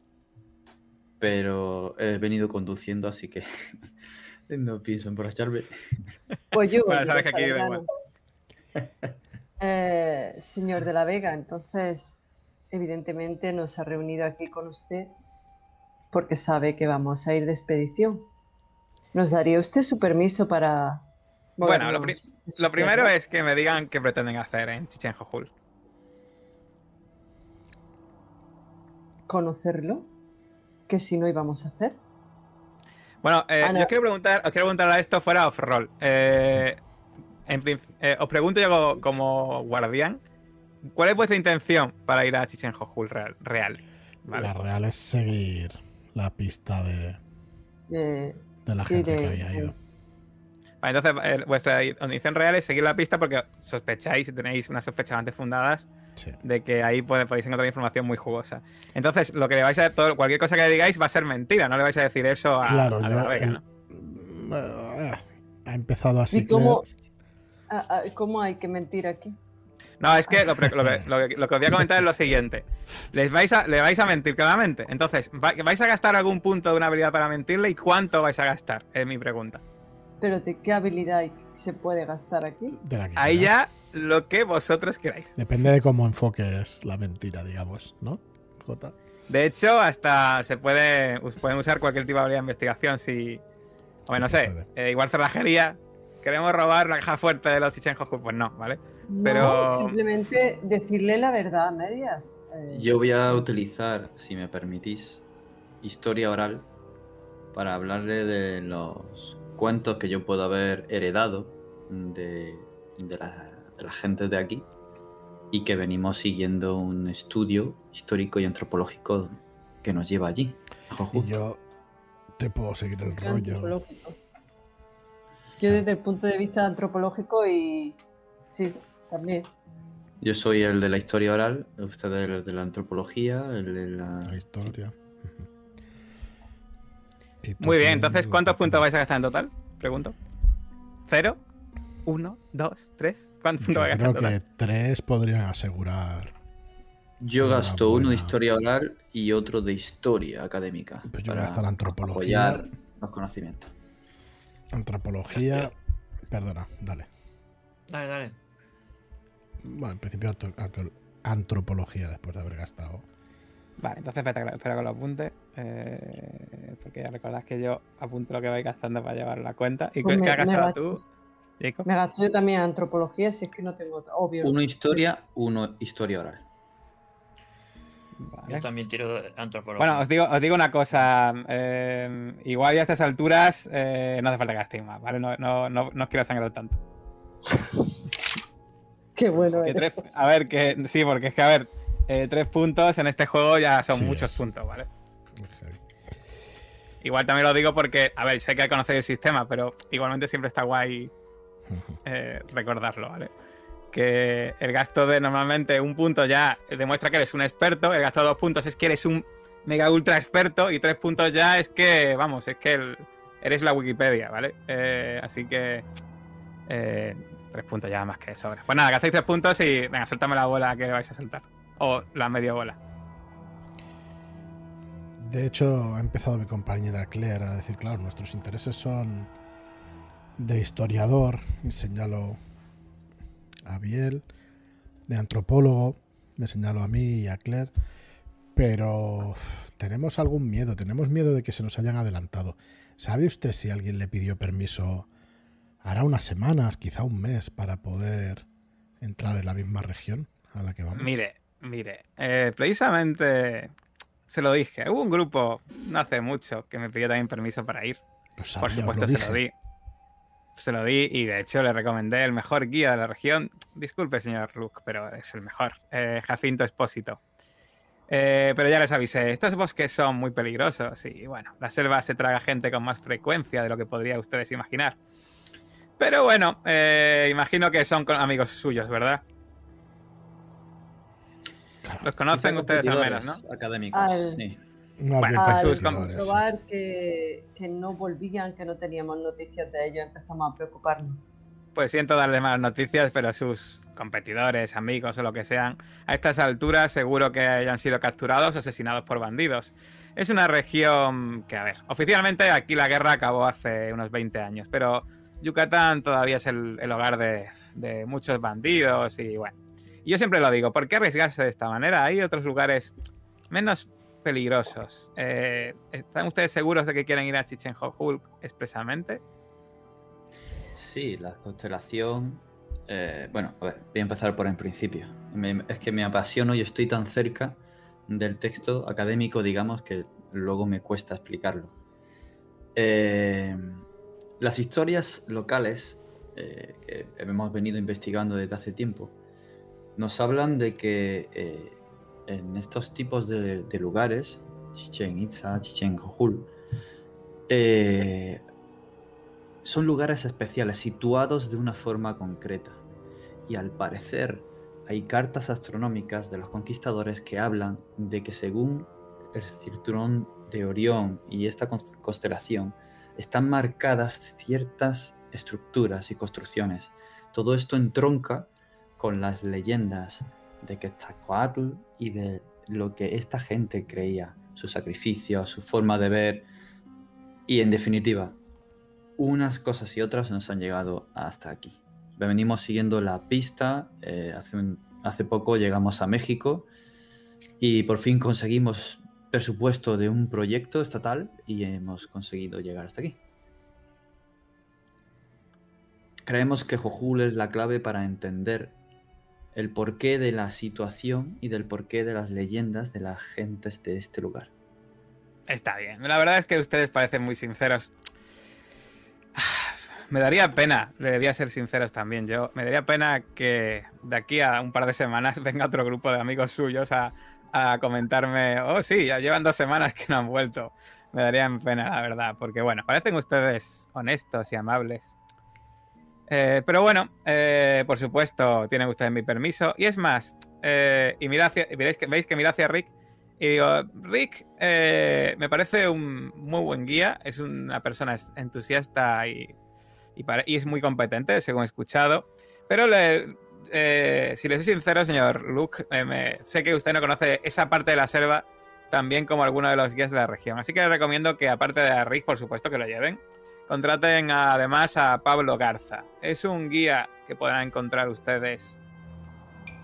pero he venido conduciendo, así que no pienso emborracharme. Pues yo. Bueno, yo sabes que aquí grano. Eh, señor de la Vega, entonces, evidentemente nos ha reunido aquí con usted porque sabe que vamos a ir de expedición. ¿Nos daría usted su permiso para... Bueno, lo, pri- lo primero es que me digan qué pretenden hacer en Chichen Jojul. conocerlo, que si no íbamos a hacer. Bueno, eh, Ana. yo os quiero preguntar, os quiero preguntar a esto fuera off-roll. Eh, en prin- eh, os pregunto yo como, como guardián, ¿cuál es vuestra intención para ir a Chichen Jojul real? real? ¿vale? La real es seguir la pista de, Eh, de la Sí, gente de- que había ido. Vale, entonces, eh, vuestra condición real es seguir la pista porque sospecháis y tenéis unas sospechas bastante fundadas Sí. de que ahí podéis encontrar información muy jugosa. Entonces, lo que le vais a todo, cualquier cosa que le digáis va a ser mentira, no le vais a decir eso a, Claro, a yo, la Vega, el- ¿no? Eh, ha empezado así. ¿Y cómo, ah, ah, cómo hay que mentir aquí? No, es que lo, que lo que- lo que os voy a comentar es lo siguiente. Les vais a, le vais a mentir claramente. Entonces, ¿va- ¿vais a gastar algún punto de una habilidad para mentirle y cuánto vais a gastar? Es mi pregunta. Pero ¿de qué habilidad se puede gastar aquí? de la que Ahí ya lo que vosotros queráis. Depende de cómo enfoques la mentira, digamos, ¿no? Jota. De hecho, hasta se puede pueden usar cualquier tipo de habilidad de investigación si. O no sé, eh, igual cerrajería. Queremos robar la caja fuerte de los Chichenjoju. Pues no, ¿vale? Pero- No, simplemente decirle la verdad a medias. Eh, Yo voy a utilizar, si me permitís, historia oral para hablarle de los cuentos que yo puedo haber heredado de, de la, de la gente de aquí y que venimos siguiendo un estudio histórico y antropológico que nos lleva allí. a Y yo te puedo seguir el rollo. antropológico. Yo desde el punto de vista antropológico y... Sí, también. Yo soy el de la historia oral, usted es el de la antropología, el de la... La historia. Muy bien, entonces, ¿cuántos puntos vais a gastar en total? Pregunto. ¿Cero? ¿Uno? ¿Dos? ¿Tres? ¿Cuántos puntos Yo vais a gastar creo que tres podrían asegurar. Yo gasto uno de historia oral y otro de historia académica. Pues yo voy a gastar antropología. Apoyar los conocimientos. Antropología. Perdona, dale. Dale, dale. Bueno, en principio antropología después de haber gastado. Vale, entonces espera, que lo- espera que lo apunte. eh, porque ya recordad que yo apunto lo que vais gastando para llevar la cuenta. ¿Y Pues qué, me- has gastado tú, Me gasto yo también antropología si es que no tengo otra. Obvio. Uno historia, uno historia oral. Vale. Yo también tiro antropología. Bueno, os digo, os digo una cosa. eh, igual ya a estas alturas eh, no hace falta que gastéis más, ¿vale? No, no, no, no os quiero sangrar tanto. Qué bueno Que tres- a ver, que sí, porque es que, a ver, eh, tres puntos en este juego ya son Sí, muchos es. puntos, ¿vale? Igual también lo digo porque, a ver, sé que hay que conocer el sistema, pero igualmente siempre está guay. Eh, recordarlo, ¿vale? Que el gasto de normalmente un punto ya demuestra que eres un experto, el gasto de dos puntos es que eres un mega ultra experto y tres puntos ya es que, vamos, es que el- eres la Wikipedia, ¿vale? Eh, así que eh, tres puntos ya más que sobra. Pues nada, gastáis tres puntos y venga, suéltame la bola que vais a soltar. O la media bola. De hecho, ha empezado mi compañera Claire a decir, claro, nuestros intereses son de historiador, y señalo a Biel, de antropólogo, me señalo a mí y a Claire, pero tenemos algún miedo, tenemos miedo de que se nos hayan adelantado. ¿Sabe usted si alguien le pidió permiso hará unas semanas, quizá un mes, para poder entrar en la misma región a la que vamos? Mire, mire, eh, precisamente se lo dije. Hubo un grupo no hace mucho que me pidió también permiso para ir. Lo Por sabía, os supuesto, lo se lo di. Se lo di y de hecho le recomendé el mejor guía de la región. Disculpe, señor Luke, pero es el mejor. Eh, Jacinto Espósito. Eh, pero ya les avisé, estos bosques son muy peligrosos y bueno, la selva se traga gente con más frecuencia de lo que podría ustedes imaginar. Pero bueno, eh, imagino que son con- amigos suyos, ¿verdad? Claro. Los conocen ustedes al menos, ¿no? Académicos. Al- sí. Más Bueno, Al comprobar que, que no volvían, que no teníamos noticias de ellos, empezamos a preocuparnos. Pues siento darles malas noticias, pero sus competidores, amigos o lo que sean, a estas alturas seguro que hayan sido capturados o asesinados por bandidos. Es una región que, a ver, oficialmente aquí la guerra acabó hace unos 20 años, pero Yucatán todavía es el, el hogar de, de muchos bandidos y bueno. Y yo siempre lo digo, ¿por qué arriesgarse de esta manera? Hay otros lugares menos peligrosos. Eh, ¿Están ustedes seguros de que quieren ir a Chichen Hulk expresamente? Sí, la constelación. eh, bueno, a ver, voy a empezar por el principio. Es que me apasiono y estoy tan cerca del texto académico, digamos, que luego me cuesta explicarlo. Eh, las historias locales que hemos venido investigando desde hace tiempo nos hablan de que en estos tipos de, lugares, Chichen Itza, Chichen Itzá, eh, son lugares especiales, situados de una forma concreta. Y al parecer hay cartas astronómicas de los conquistadores que hablan de que según el cinturón de Orión y esta constelación, están marcadas ciertas estructuras y construcciones. Todo esto entronca con las leyendas de Quetzalcoatl y de lo que esta gente creía, su sacrificio, su forma de ver. Y en definitiva, unas cosas y otras nos han llegado hasta aquí. Venimos siguiendo la pista, eh, hace, hace poco llegamos a México y por fin conseguimos presupuesto de un proyecto estatal y hemos conseguido llegar hasta aquí. Creemos que Jojul es la clave para entender el porqué de la situación y del porqué de las leyendas de las gentes de este lugar. Está bien. La verdad es que ustedes parecen muy sinceros. Me daría pena, le debía ser sinceros también yo, me daría pena que de aquí a un par de semanas venga otro grupo de amigos suyos a, a comentarme, oh sí, ya llevan dos semanas que no han vuelto. Me darían pena, la verdad, porque bueno, parecen ustedes honestos y amables. Eh, pero bueno, eh, por supuesto, tienen ustedes mi permiso. Y es más, eh, y mirad hacia, veis, que, veis que mira hacia Rick y digo, Rick me parece un muy buen guía, es una persona entusiasta y, y, es muy competente, según he escuchado. Pero si le soy sincero, señor Luke, sé que usted no conoce esa parte de la selva tan bien como alguno de los guías de la región. Así que le recomiendo que, aparte de Rick, por supuesto, que lo lleven Contraten además a Pablo Garza. Es un guía que podrán encontrar ustedes.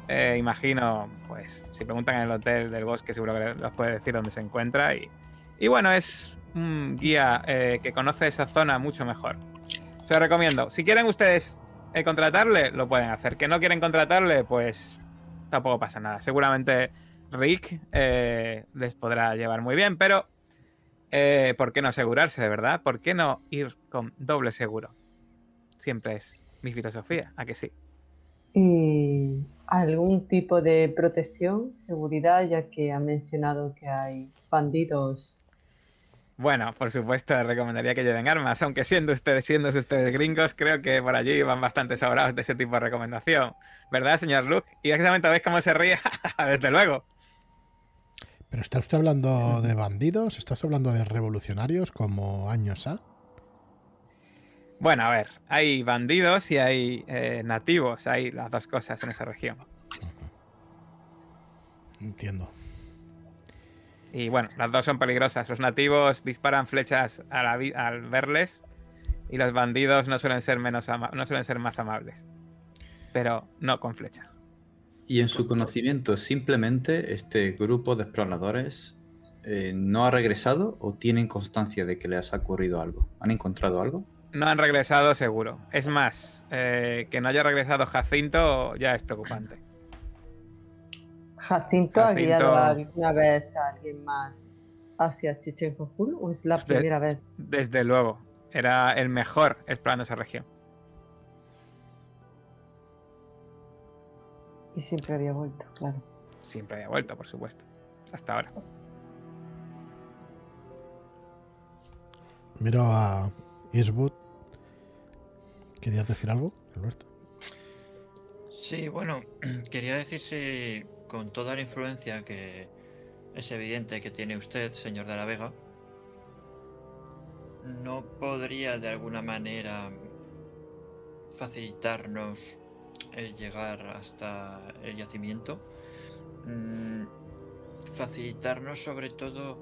Eh, imagino, pues, si preguntan en el hotel del bosque, seguro que les puede decir dónde se encuentra. Y, y bueno, es un guía eh, que conoce esa zona mucho mejor. Se lo recomiendo. Si quieren ustedes eh, contratarle, lo pueden hacer. Que no quieren contratarle, pues tampoco pasa nada. Seguramente Rick les podrá llevar muy bien, pero eh, ¿por qué no asegurarse, de verdad? ¿Por qué no ir con doble seguro? Siempre es mi filosofía, ¿a que sí? ¿Y algún tipo de protección, seguridad, ya que ha mencionado que hay bandidos? Bueno, por supuesto, recomendaría que lleven armas, aunque siendo ustedes, siendo ustedes gringos, creo que por allí van bastante sobrados de ese tipo de recomendación. ¿Verdad, señor Luke? Y exactamente veis cómo se ríe, desde luego. ¿Pero está usted hablando de bandidos? ¿Está usted hablando de revolucionarios como años A? Bueno, a ver, hay bandidos y hay eh, nativos, hay las dos cosas en esa región. Entiendo. Y bueno, las dos son peligrosas. Los nativos disparan flechas al verles y los bandidos no suelen ser menos no suelen ser más amables, pero no con flechas. Y en su conocimiento, simplemente este grupo de exploradores eh, no ha regresado o tienen constancia de que les ha ocurrido algo. ¿Han encontrado algo? No han regresado seguro. Es más, eh, que no haya regresado Jacinto ya es preocupante. ¿Jacinto, ha guiado alguna vez a alguien más hacia Chichen o es la primera vez? Desde luego. Era el mejor explorando esa región. Y siempre había vuelto, claro. Siempre había vuelto, por supuesto. Hasta ahora. Miro a Eastwood. ¿Querías decir algo, Alberto? Sí, bueno, quería decir si con toda la influencia que es evidente que tiene usted, señor de la Vega, no podría de alguna manera facilitarnos el llegar hasta el yacimiento, mm, facilitarnos sobre todo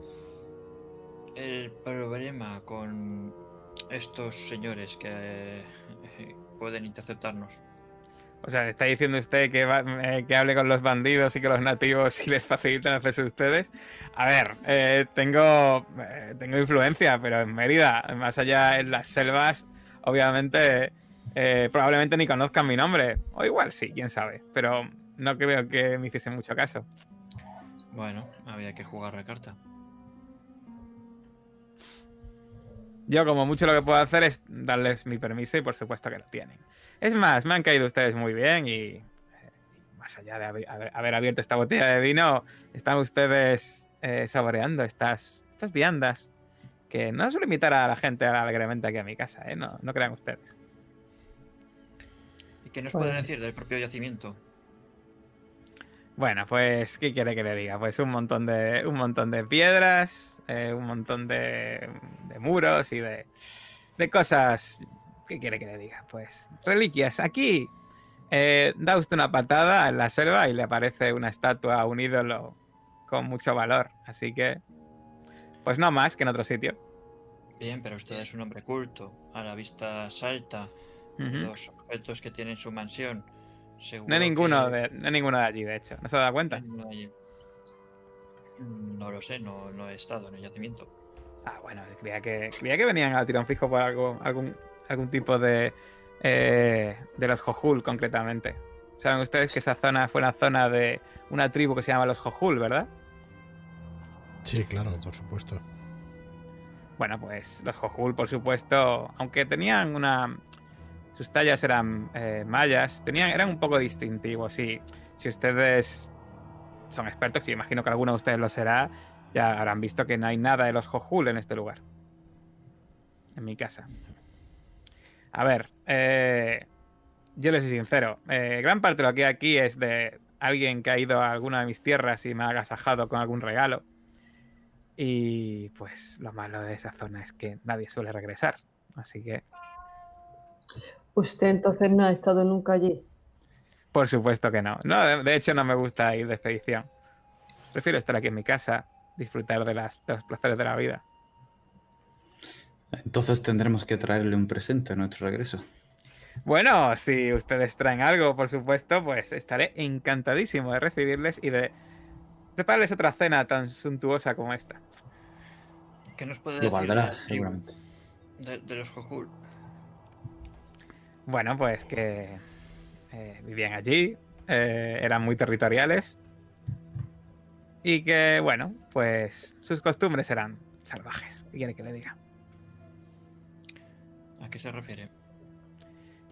el problema con estos señores que eh, pueden interceptarnos. O sea, ¿está diciendo usted que, eh, que hable con los bandidos y que los nativos y les faciliten acceso a ustedes? A ver, eh, tengo, tengo influencia, pero en Mérida, más allá en las selvas, obviamente eh, probablemente ni conozcan mi nombre. O igual sí, quién sabe. Pero no creo que me hiciese mucho caso. Bueno, había que jugar la carta. Yo como mucho lo que puedo hacer es darles mi permiso y por supuesto que lo tienen. Es más, me han caído ustedes muy bien y eh, más allá de haber abierto esta botella de vino, están ustedes eh, saboreando estas, estas viandas que no suelo invitar a la gente alegremente aquí a mi casa, ¿eh? No, no crean ustedes. ¿Y qué nos Pues- puede decir del propio yacimiento? Bueno, pues, ¿qué quiere que le diga? Pues un montón de, un montón de piedras, eh, un montón de, de muros y de, de cosas. ¿Qué quiere que le diga? Pues reliquias. Aquí eh, da usted una patada en la selva y le aparece una estatua, un ídolo con mucho valor. Así que, pues no más que en otro sitio. Bien, pero usted es un hombre culto. A la vista salta Los objetos que tiene en su mansión. Seguro No hay ninguno que- de, no hay ninguno de allí, de hecho. ¿No se ha dado cuenta? No, hay- No lo sé, no, no he estado en el yacimiento. Ah, bueno, creía que, creía que venían a tirón fijo por algo, algún, algún tipo de. eh, de los Jojul, concretamente. Saben ustedes que esa zona fue una zona de una tribu que se llama los Jojul, ¿verdad? Sí, claro, por supuesto. Bueno, pues los Jojul, por supuesto, aunque tenían una. Sus tallas eran eh, mayas, tenían, eran un poco distintivos. Y si ustedes son expertos, y imagino que alguno de ustedes lo será, ya habrán visto que no hay nada de los Jojul en este lugar. En mi casa. A ver, eh, yo les soy sincero. eh, gran parte de lo que hay aquí es de alguien que ha ido a alguna de mis tierras y me ha agasajado con algún regalo. Y pues lo malo de esa zona es que nadie suele regresar. Así que, Usted entonces no ha estado nunca allí. por supuesto que no. No, de, de hecho no me gusta ir de expedición. Prefiero estar aquí en mi casa, disfrutar de, las, de los placeres de la vida. Entonces tendremos que traerle un presente a nuestro regreso. Bueno, si ustedes traen algo, por supuesto, pues estaré encantadísimo de recibirles y de prepararles otra cena tan suntuosa como esta. ¿Qué nos puede Lo decir de valdrá, seguramente. De, de los Jojul. Bueno, pues que eh, vivían allí, eh, eran muy territoriales y que, bueno, pues sus costumbres eran salvajes. ¿Qué quiere que le diga? ¿A qué se refiere?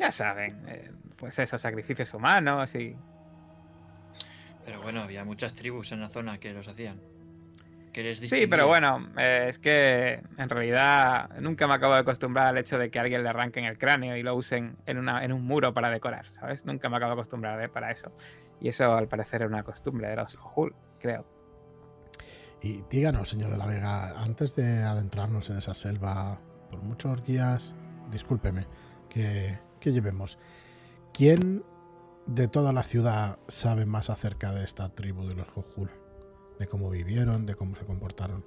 Ya saben, eh, pues esos sacrificios humanos y... Pero bueno, había muchas tribus en la zona que los hacían. Sí, pero bueno, eh, es que en realidad nunca me acabo de acostumbrar al hecho de que alguien le arranquen el cráneo y lo usen en, una, en un muro para decorar, ¿sabes? Nunca me acabo de acostumbrar eh, para eso. Y eso al parecer es una costumbre de los Jojul, creo. Y díganos, señor de la Vega, antes de adentrarnos en esa selva, por muchos guías, discúlpeme, que, que llevemos, ¿quién de toda la ciudad sabe más acerca de esta tribu de los Jojul? De cómo vivieron, de cómo se comportaron.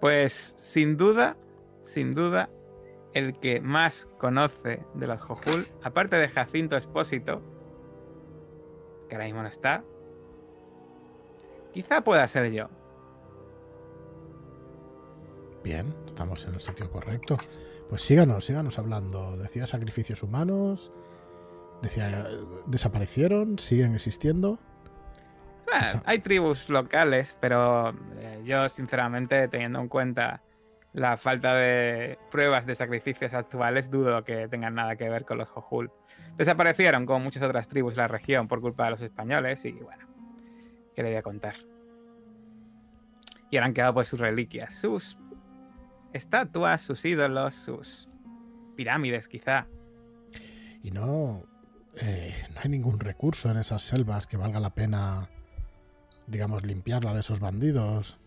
Pues sin duda, sin duda, el que más conoce de los Jojul, aparte de Jacinto Espósito, que ahora mismo no está, quizá pueda ser yo. Bien, estamos en el sitio correcto. Pues síganos, síganos hablando. Decía sacrificios humanos, decía desaparecieron, siguen existiendo. Bueno, hay tribus locales, pero eh, yo sinceramente, teniendo en cuenta la falta de pruebas de sacrificios actuales, dudo que tengan nada que ver con los Jojul. Desaparecieron como muchas otras tribus de la región por culpa de los españoles y bueno, ¿qué le voy a contar? Y ahora han quedado pues sus reliquias, sus estatuas, sus ídolos, sus pirámides quizá. Y no, eh, no hay ningún recurso en esas selvas que valga la pena, digamos, limpiarla de esos bandidos.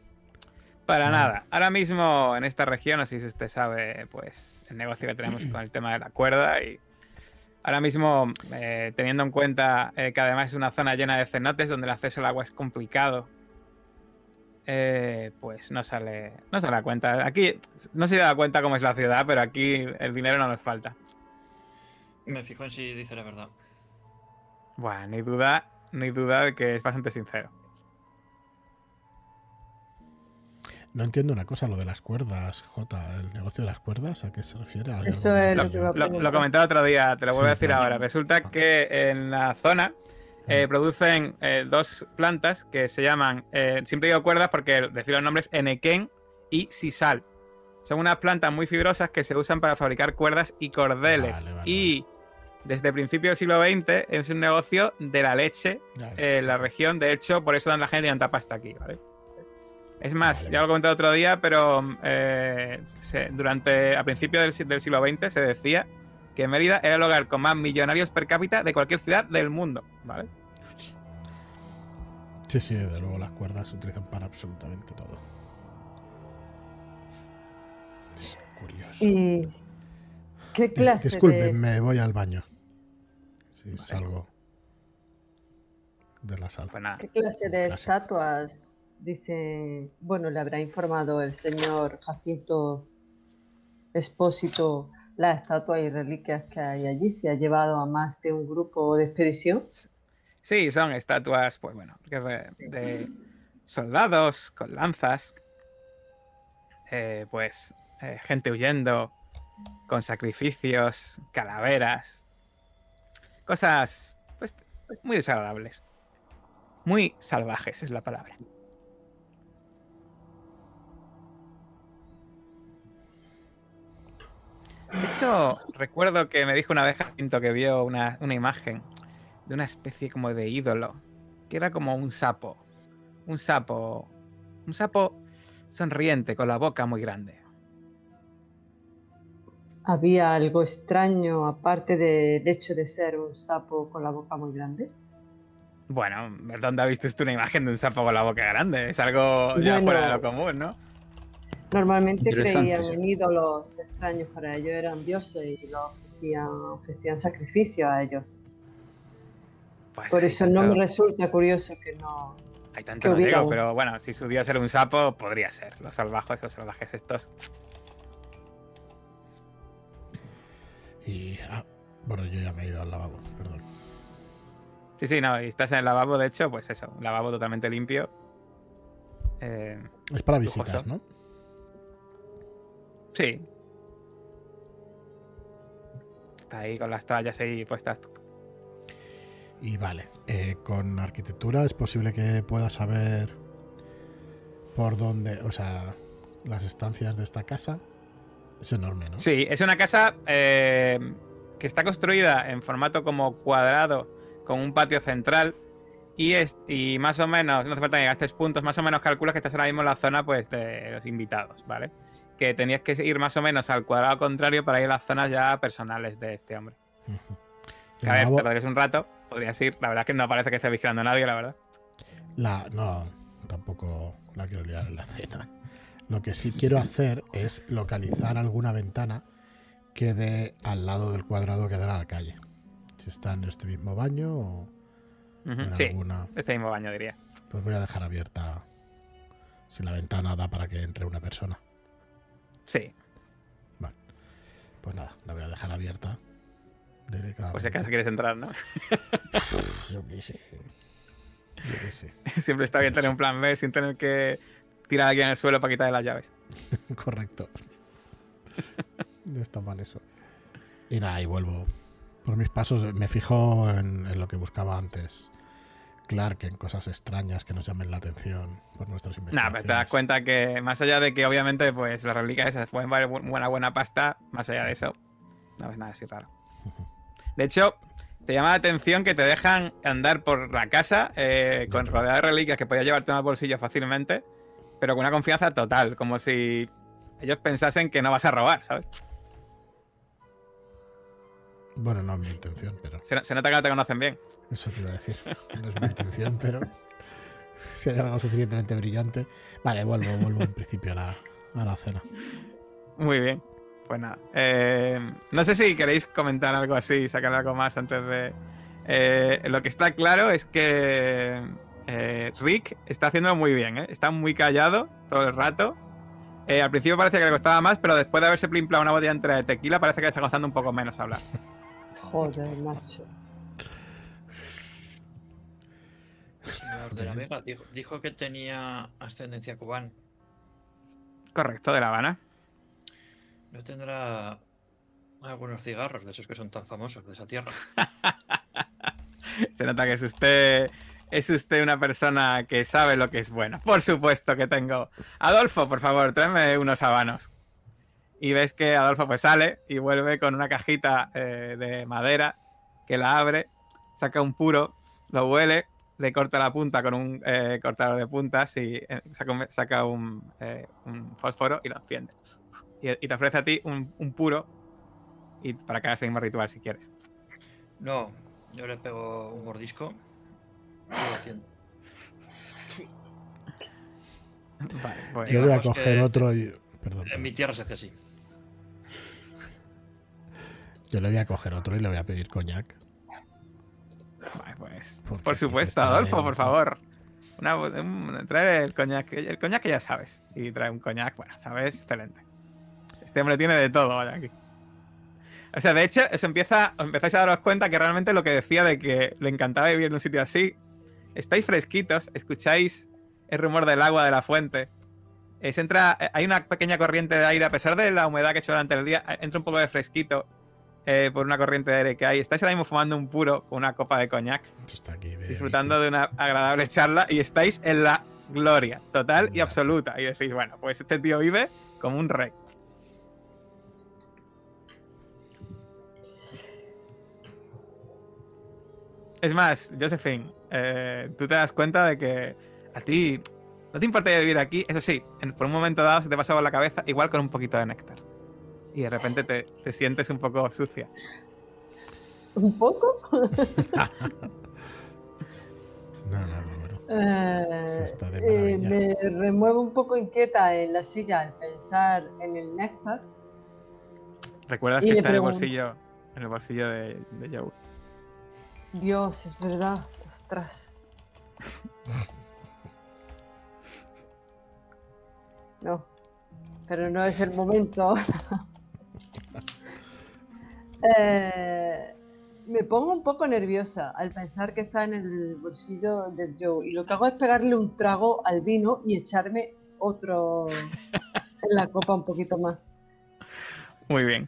Para No. nada. Ahora mismo en esta región, no sé si usted sabe, pues el negocio que tenemos con el tema de la cuerda y ahora mismo, eh, teniendo en cuenta eh, que además es una zona llena de cenotes donde el acceso al agua es complicado, eh, pues no sale, no se da cuenta. Aquí no se da cuenta cómo es la ciudad, pero aquí el dinero no nos falta. Me fijo en si dice la verdad. Bueno, ni duda, ni duda de que es bastante sincero. No entiendo una cosa, lo de las cuerdas, J, el negocio de las cuerdas, ¿a qué se refiere? ¿A Eso es Lo, que iba a lo- lo comenté otro día, te lo vuelvo Sí, a decir claro. ahora. Resulta que en la zona eh, producen eh, dos plantas que se llaman, eh, siempre digo cuerdas porque decir los nombres Enequén y Sisal. Son unas plantas muy fibrosas que se usan para fabricar cuerdas y cordeles. Vale, vale, y desde principios del siglo XX es un negocio de la leche en la región. De hecho, por eso dan la gente tanta pasta aquí, ¿vale? Es más, Vale, ya lo comenté otro día, pero eh, se- durante a principios del, si- del siglo XX se decía que Mérida era el hogar con más millonarios per cápita de cualquier ciudad del mundo, ¿vale? Sí, sí, desde luego las cuerdas se utilizan para absolutamente todo. Es curioso. ¿Y qué Eh, clase disculpen, de... me voy al baño. Sí, salgo de la sala. Pues nada. ¿Qué clase de estatuas dice, bueno, le habrá informado el señor Jacinto Expósito las estatuas y reliquias que hay allí? ¿Se ha llevado a más de un grupo de expedición? Sí, son estatuas, pues bueno, de soldados con lanzas, eh, pues eh, gente huyendo, con sacrificios, calaveras, cosas pues muy desagradables, muy salvajes es la palabra. De hecho, recuerdo que me dijo una vez Jacinto que vio una, una imagen de una especie como de ídolo, que era como un sapo. Un sapo. Un sapo sonriente, con la boca muy grande. ¿Había algo extraño aparte de- hecho de ser un sapo con la boca muy grande? Bueno, ¿dónde has visto usted una imagen de un sapo con la boca grande? Es algo ya Bueno. fuera de lo común, ¿no? Normalmente creían en ídolos extraños para ellos, eran dioses y los ofrecían, ofrecían sacrificio a ellos. Pues Por eso no me resulta curioso que no. Hay tanto que no digo, pero bueno, si su dios era un sapo, podría ser. Los salvajes, los salvajes estos. Y. ah, bueno, yo ya me he ido al lavabo, perdón. Sí, sí, no, y estás en el lavabo, de hecho, pues eso, un lavabo totalmente limpio. Eh, Es para Lujoso. visitas, ¿no? Sí. Está ahí con las toallas ahí puestas. Y vale, eh, con arquitectura es posible que pueda saber por dónde, o sea, las estancias de esta casa. Es enorme, ¿no? Sí, es una casa eh, que está construida en formato como cuadrado con un patio central y, es, y más o menos, no hace falta que gastes puntos, más o menos calculas que estás ahora mismo en la zona pues de los invitados, ¿vale? Que tenías que ir más o menos al cuadrado contrario para ir a las zonas ya personales de este hombre. Que a ver, te un rato, podrías ir, la verdad es que no parece que esté vigilando a nadie, la verdad. La, no, tampoco la quiero liar en la cena. Lo que sí quiero hacer es localizar alguna ventana que dé al lado del cuadrado que dará a la calle. Si está en este mismo baño o en Sí, alguna. este mismo baño diría. Pues voy a dejar abierta si la ventana da para que entre una persona. Sí, Pues nada, la voy a dejar abierta. Por si acaso quieres entrar, ¿no? Yo qué sé. Yo qué sé. Siempre está bien tener un plan B sin tener que tirar aquí en el suelo para quitarle las llaves. Correcto. No está mal eso. Y nada, y vuelvo. Por mis pasos me fijo en, en lo que buscaba antes. Clark, en cosas extrañas que nos llamen la atención por nuestras investigaciones. pero te das cuenta que más allá de que obviamente pues las reliquias esas pueden valer bu- buena buena pasta, más allá de eso, no ves nada así raro. De hecho, te llama la atención que te dejan andar por la casa eh, con Ya. rodeado de reliquias que podías llevarte en el bolsillo fácilmente, pero con una confianza total, como si ellos pensasen que no vas a robar, ¿sabes? Bueno, no es mi intención, pero Se, se nota que no te conocen bien. eso te iba a decir. No es mi intención, pero si hay algo suficientemente brillante. Vale, vuelvo, vuelvo en principio a la, a la cena. Muy bien. Pues nada. Eh, no sé si queréis comentar algo así, sacar algo más antes de. Eh, lo que está claro es que eh, Rick está haciendo muy bien, ¿eh? Está muy callado todo el rato. Eh, al principio parece que le costaba más, pero después de haberse plimplado una botella entera de tequila, parece que le está costando un poco menos hablar. Joder, macho. Señor de la Vega dijo, dijo que tenía ascendencia cubana. Correcto, de La Habana. ¿No tendrá algunos cigarros de esos que son tan famosos de esa tierra? Se nota que es usted. Es usted una persona que sabe lo que es bueno. Por supuesto que tengo. Adolfo, por favor, tráeme unos habanos. Y ves que Adolfo pues sale y vuelve con una cajita eh, de madera que la abre, saca un puro, lo huele, le corta la punta con un eh, cortador de puntas y eh, saca, un, saca un, eh, un fósforo y lo enciende. Y, y te ofrece a ti un, un puro y para que hagas el mismo ritual si quieres. No, yo le pego un mordisco y lo enciendo. Vale, pues, Yo voy a coger que- otro y. Perdón. En mi tierra se hace así. Yo le voy a coger otro y le voy a pedir coñac. vale, pues, por se supuesto, Adolfo, bien. por favor. Una, un- trae el coñac, el coñac que ya sabes. Y trae un coñac, bueno, sabes, excelente. Este hombre tiene de todo vaya, aquí. O sea, de hecho, os empieza, os empezáis a daros cuenta que realmente lo que decía de que le encantaba vivir en un sitio así, estáis fresquitos, escucháis el rumor del agua de la fuente. Eh, se entra, eh, hay una pequeña corriente de aire, a pesar de la humedad que he hecho durante el día, eh, entra un poco de fresquito eh, por una corriente de aire que hay. Estáis ahora mismo fumando un puro con una copa de coñac Esto está aquí de disfrutando de una agradable charla y estáis en la gloria total y absoluta. Y decís, bueno, pues este tío vive como un rey. Es más, Josephine, eh, tú te das cuenta de que a ti no te importa vivir aquí. Eso sí, en- por un momento dado se te pasa por la cabeza, igual con un poquito de néctar. Y de repente te, te sientes un poco sucia. ¿Un poco? No, no, bueno. Eh, Sí, está de eh, me remuevo un poco inquieta en la silla al pensar en el néctar. ¿Recuerdas Y que está en el bolsillo, en el bolsillo de, de Joe? Dios, es verdad. Ostras. No, pero no es el momento. Eh, me pongo un poco nerviosa al pensar que está en el bolsillo del Joe y lo que hago es pegarle un trago al vino y echarme otro en la copa un poquito más. Muy bien.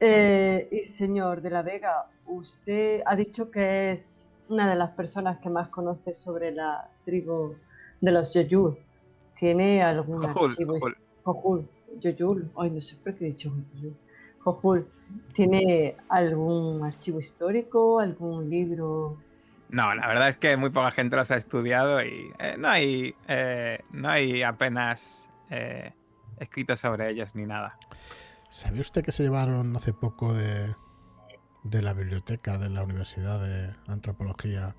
Eh, y señor de la Vega, usted ha dicho que es una de las personas que más conoce sobre la tribu de los Yoyul. ¿Tiene algún Jojul, archivo? Jojul. Jojul, Yoyul. Ay, no sé por qué he dicho Jojul. Jojul. ¿Tiene algún archivo histórico? ¿Algún libro? No, la verdad es que muy poca gente los ha estudiado y eh, no hay eh, no hay apenas eh, escritos sobre ellos ni nada. ¿Sabe usted que se llevaron hace poco de, de la biblioteca de la Universidad de Antropología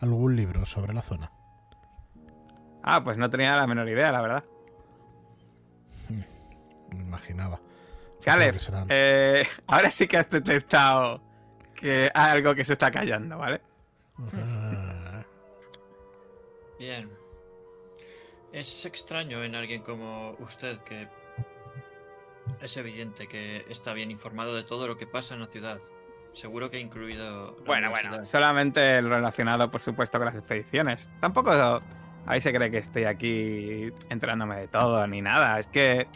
algún libro sobre la zona? Ah, pues no tenía la menor idea, la verdad. Me imaginaba. Caleb, que serán- eh, ahora sí que has detectado que hay algo que se está callando, ¿vale? Bien. Es extraño en alguien como usted que es evidente que está bien informado de todo lo que pasa en la ciudad. Seguro que ha incluido. Bueno, bueno, solamente lo relacionado, por supuesto, con las expediciones. Tampoco ahí se cree que estoy aquí enterándome de todo ni nada. Es que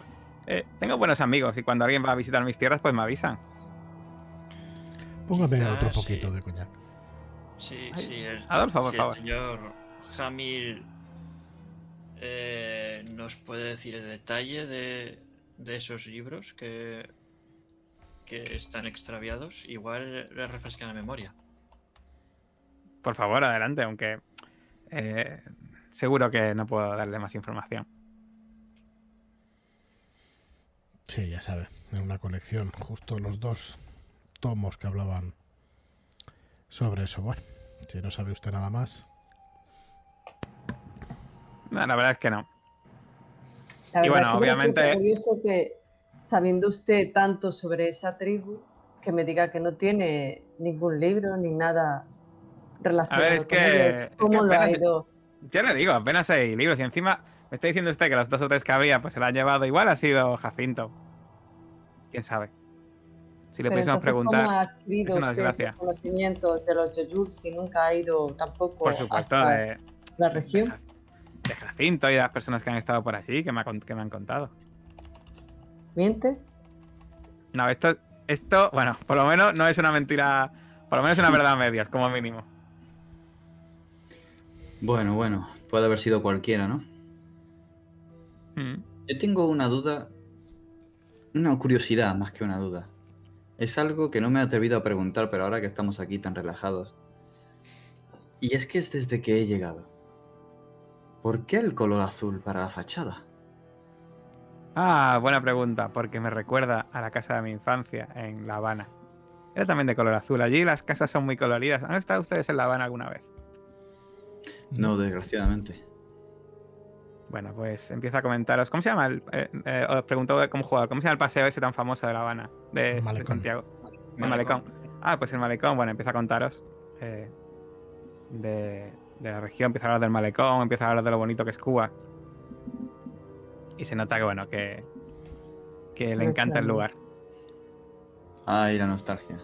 eh, tengo buenos amigos y cuando alguien va a visitar mis tierras, pues me avisan. Póngame Quizás otro sí. poquito de coñac. Sí, Ay, sí. El, Adolfo, por si favor. El señor Hamil eh, nos puede decir el detalle de, de esos libros que, que están extraviados. Igual le refrescan la memoria. Por favor, adelante, aunque eh, seguro que no puedo darle más información. Sí, ya sabe, en una colección, justo los dos tomos que hablaban sobre eso. Bueno, si no sabe usted nada más, No, la verdad es que no. La Y bueno, es que obviamente- resulta curioso que, sabiendo usted tanto sobre esa tribu, que me diga que no tiene ningún libro ni nada relacionado es con que- ellos. es que ¿Cómo lo ha apenas- ido? Yo le digo, apenas hay libros y encima me está diciendo usted que las dos o tres que había, pues se la han llevado. Igual ha sido Jacinto. ¿Quién sabe? Si le pudiésemos preguntar. ¿Cómo ha adquirido es una usted desgracia. esos conocimientos de los Yoyul si nunca ha ido tampoco Por supuesto, hasta de, la región? De Jacinto y de las personas que han estado por allí, que me, ha que me han contado. ¿Miente? No, esto, esto, bueno, por lo menos no es una mentira, por lo menos es una verdad a medias, como mínimo. Bueno, bueno, puede haber sido cualquiera, ¿no? Mm. Yo tengo una duda, una curiosidad más que una duda. Es algo que no me he atrevido a preguntar, pero ahora que estamos aquí tan relajados. Y es que es desde que he llegado. ¿Por qué el color azul para la fachada? Ah, buena pregunta, porque me recuerda a la casa de mi infancia en La Habana. Era también de color azul. Allí las casas son muy coloridas. ¿Han estado ustedes en La Habana alguna vez? No, desgraciadamente. Bueno, pues empiezo a comentaros. ¿Cómo se llama? El, eh, eh, os pregunto como jugador. ¿Cómo se llama el paseo ese tan famoso de La Habana? De, de Malecón. Santiago. El malecón. Ah, pues el malecón. Bueno, empiezo a contaros eh, de, de la región. Empiezo a hablar del malecón. Empiezo a hablar de lo bonito que es Cuba. Y se nota que, bueno, que, que le encanta el lugar. Ay, la nostalgia.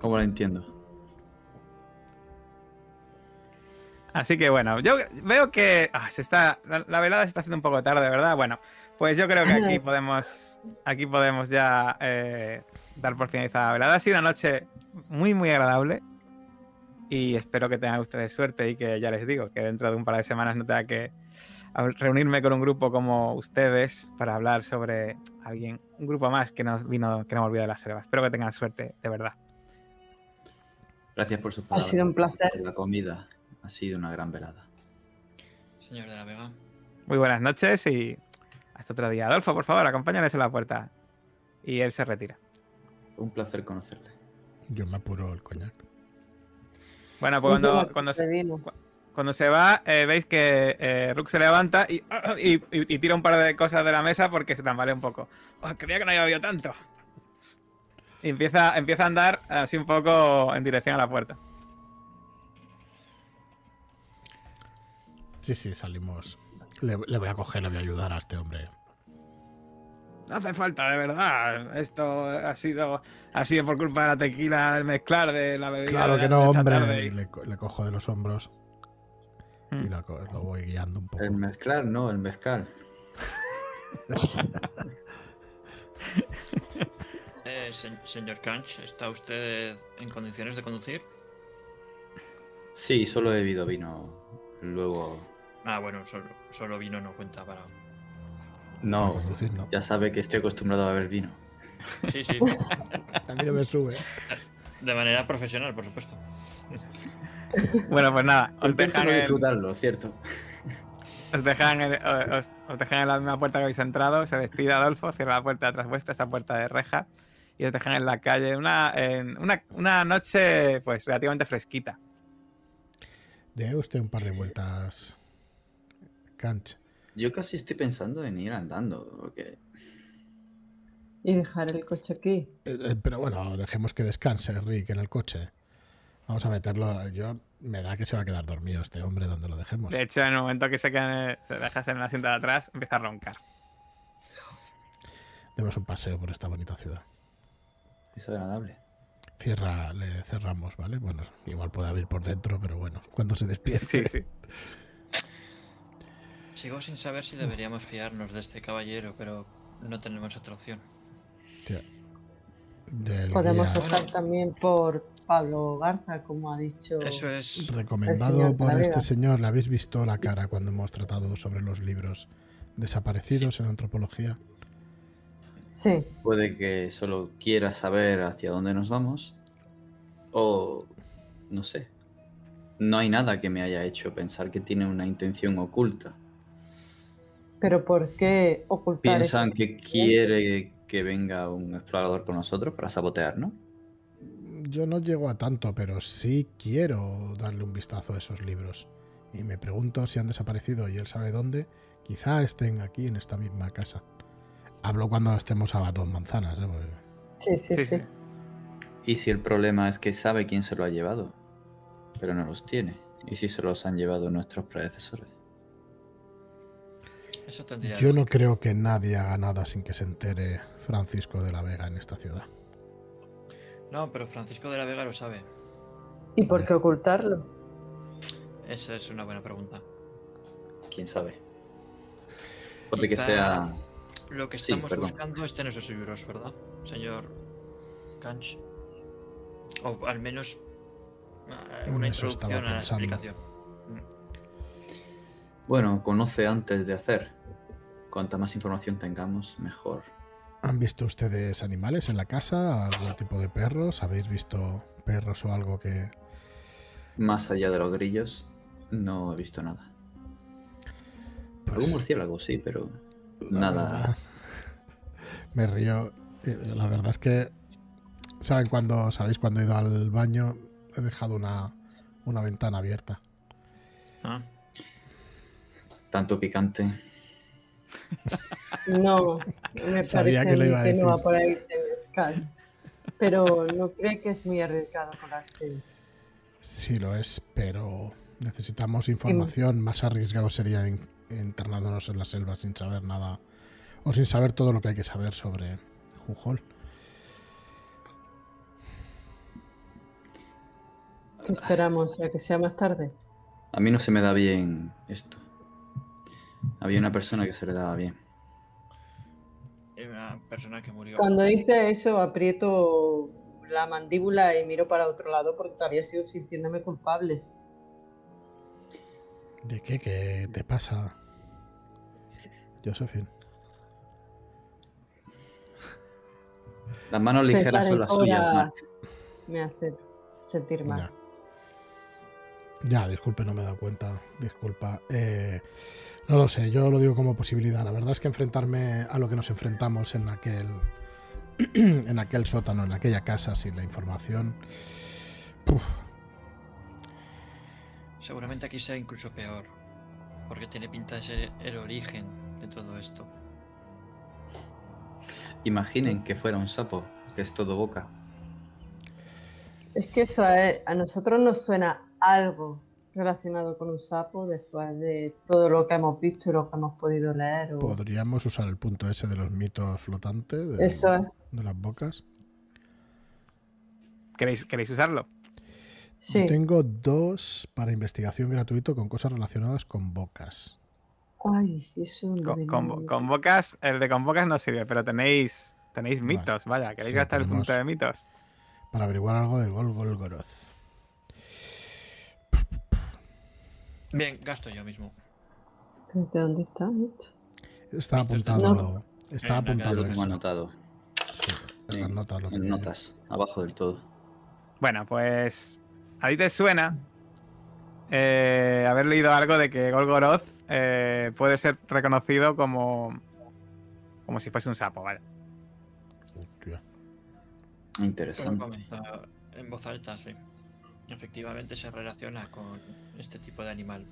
¿Cómo la entiendo? Así que bueno, yo veo que ah, se está, la, la velada se está haciendo un poco tarde, ¿verdad? Bueno, pues yo creo que aquí podemos, aquí podemos ya eh, dar por finalizada la velada. Ha sido una noche muy, muy agradable y espero que tengan ustedes suerte y que ya les digo que dentro de un par de semanas no tenga que reunirme con un grupo como ustedes para hablar sobre alguien, un grupo más que nos vino, que no me olvidó de la selva. Espero que tengan suerte, de verdad. Gracias por su Ha palabra. sido un placer. La comida ha sido una gran velada. Señor de la Vega. Muy buenas noches y hasta otro día. Adolfo, por favor, acompáñales a la puerta. Y él se retira. Un placer conocerle. Yo me apuro el coñac. Bueno, pues cuando, cuando, se, cuando se va, eh, veis que eh, Rook se levanta y, y, y- y tira un par de cosas de la mesa porque se tambalea un poco. Oh, creía que no había bebido tanto. Y empieza, empieza a andar así un poco en dirección a la puerta. Sí, sí, salimos. Le, le voy a coger, le voy a ayudar a este hombre. No hace falta, de verdad. Esto ha sido, ha sido por culpa de la tequila, el mezclar de la bebida. Claro que no, hombre. Le, co- le cojo de los hombros y Mm. lo, voy guiando un poco. El mezclar, no, el mezcal. Eh, se- señor Kanch, ¿está usted en condiciones de conducir? Sí, solo he bebido vino. Luego. Ah, bueno, solo, solo vino no cuenta para. No, Para conducir, no. ya sabe que estoy acostumbrado a beber vino. Sí, sí. No me sube. De manera profesional, por supuesto. Bueno, pues nada, os dejan no en, disfrutarlo, cierto. os dejan en- os, os dejan en la misma puerta que habéis entrado. Se despide Adolfo, cierra la puerta tras vuestra, esa puerta de reja. Y os dejan en la calle una, en una, una noche pues relativamente fresquita. Dé usted un par de vueltas, Yo casi estoy pensando en ir andando. Porque... Y dejar el coche aquí. Eh, eh, pero bueno, dejemos que descanse Rick en el coche. Vamos a meterlo. Yo me da que se va a quedar dormido este hombre donde lo dejemos. De hecho, en el momento que se, el- se dejas en el asiento de atrás, empieza a roncar. Demos un paseo por esta bonita ciudad. Es agradable. Cierra, le cerramos, ¿vale? Bueno, igual puede abrir por dentro, pero bueno, cuando se despierte. Sí, sí. Sigo sin saber si deberíamos fiarnos de este caballero, pero no tenemos otra opción. Tía, del Podemos guía optar también por Pablo Garza, como ha dicho. Eso es. recomendado por Talavera. este señor. ¿Le habéis visto la cara cuando hemos tratado sobre los libros desaparecidos en antropología? Sí, Puede que solo quiera saber hacia dónde nos vamos. O no sé. No hay nada que me haya hecho pensar que tiene una intención oculta. Pero ¿por qué ocultar Piensan que quiere que venga un explorador por nosotros para sabotear, ¿no? Yo no llego a tanto, pero sí quiero darle un vistazo a esos libros. Y me pregunto si han desaparecido y él sabe dónde. Quizá estén aquí en esta misma casa. Hablo cuando estemos a dos manzanas. ¿eh? Porque- Sí, sí, Sí, sí. sí. Y si el problema es que sabe quién se lo ha llevado, pero no los tiene. ¿Y si se los han llevado nuestros predecesores? Eso tendría. Yo no creo que nadie haga nada sin que se entere Francisco de la Vega en esta ciudad. No, pero Francisco de la Vega lo sabe. ¿Y por qué ocultarlo? Esa es una buena pregunta. ¿Quién sabe? Puede que sea... Lo que estamos buscando está en esos libros, ¿verdad, señor Kanch? O al menos eh, En una eso estaba introducción a la pensando. explicación. Bueno, conoce antes de hacer. Cuanta más información tengamos, mejor. ¿Han visto ustedes animales en la casa? ¿Algún tipo de perros? ¿Habéis visto perros o algo que... Más allá de los grillos, no he visto nada. pues, Algún murciélago, sí, pero la nada. verdad, me río. Eh, La verdad es que... ¿Saben cuando, sabéis cuando he ido al baño? He dejado una, una ventana abierta. Ah, Tanto picante. No, me Sabía parece que lo iba a que no decir. va por ahí. Pero no cree que es muy arriesgado colarse. Sí lo es, pero necesitamos información. Más arriesgado sería in- internándonos en la selva sin saber nada o sin saber todo lo que hay que saber sobre Jujol. ¿Qué esperamos? ¿A que sea más tarde? A mí no se me da bien esto. Había una persona que se le daba bien. una persona que murió. Cuando dice eso, aprieto la mandíbula y miro para otro lado porque todavía sigo sintiéndome culpable. ¿De qué? ¿Qué te pasa? Josephine. Las manos ligeras son las suyas, me hace sentir mal. Ya, disculpe, no me he dado cuenta. Disculpa. Eh, no lo sé, yo lo digo como posibilidad. La verdad es que enfrentarme a lo que nos enfrentamos en aquel. en aquel sótano, en aquella casa, sin la información. Uf, Seguramente aquí sea incluso peor. Porque tiene pinta de ser el origen de todo esto. Imaginen que fuera un sapo, que es todo boca. Es que eso a, a nosotros nos suena algo relacionado con un sapo después de todo lo que hemos visto y lo que hemos podido leer. o- Podríamos usar el punto ese de los mitos flotantes. De, Eso es. de las bocas. ¿Queréis, ¿Queréis usarlo? Sí. Yo tengo dos para investigación gratuito con cosas relacionadas con bocas. Ay, eso no Con, bocas, el de con bocas no sirve, pero tenéis tenéis Vale. mitos, vaya. ¿Queréis Sí, gastar el punto de mitos? Para averiguar algo de Gol Golgoroth. Bien, gasto yo mismo. ¿De dónde está? esto? Está apuntado. Está En la apuntado Lo anotado. Sí, en las En- notas lo en tenía yo. notas, abajo del todo. Bueno, pues a ti te suena eh, haber leído algo de que Golgoroth eh, puede ser reconocido como como si fuese un sapo, ¿vale? Hostia. Interesante. en voz alta, sí. Efectivamente se relaciona con este tipo de animal.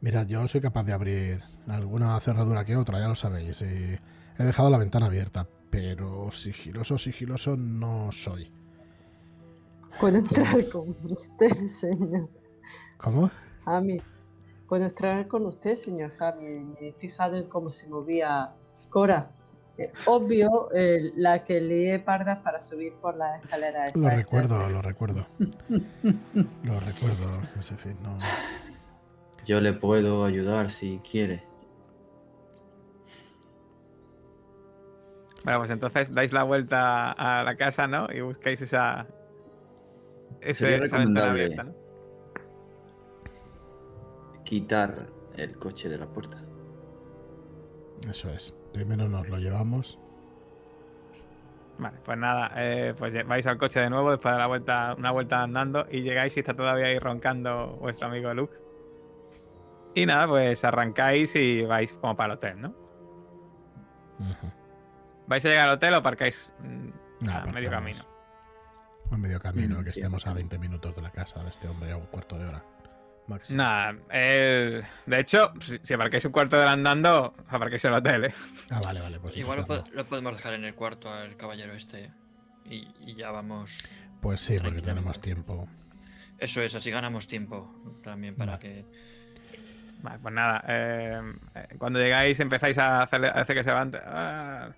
Mirad, yo soy capaz de abrir alguna cerradura que otra, ya lo sabéis. y he dejado la ventana abierta, pero sigiloso, sigiloso no soy. Puedo entrar con usted, señor ¿Cómo? Javi. Puedo entrar con usted, señor Javi. Me he fijado en cómo se movía Cora. Eh, obvio, eh, la que lié pardas para subir por las escaleras. Lo esas. recuerdo, lo recuerdo. Lo recuerdo, Josephine. No. Yo le puedo ayudar si quiere. Bueno, pues entonces dais la vuelta a la casa, ¿no? Y buscáis esa ese- esa ventana abierta, ¿no? Quitar el coche de la puerta. Eso es. Primero nos lo llevamos. Vale, pues nada, eh, pues vais al coche de nuevo después de la vuelta, una vuelta andando y llegáis y está todavía ahí roncando vuestro amigo Luke. Y nada, pues arrancáis y vais como para el hotel, ¿no? ¿Vais a llegar al hotel o aparcáis mm, Nah, a medio camino? A medio camino, Mm, que sí, estemos a aparcamos. 20 minutos de la casa de este hombre, a un cuarto de hora. Máximo. Nada, el- de hecho, si, si aparcáis un cuarto de hora andando, aparcáis en el hotel, ¿eh? Ah, vale, vale. Pues, Igual lo, po- lo podemos dejar en el cuarto al caballero este. Y, y ya vamos. Pues sí, porque tenemos tiempo. Eso es, así ganamos tiempo también para Vale. que. Vale, pues nada, eh, eh, cuando llegáis empezáis a hacerle, a hacer que se levante. Ah,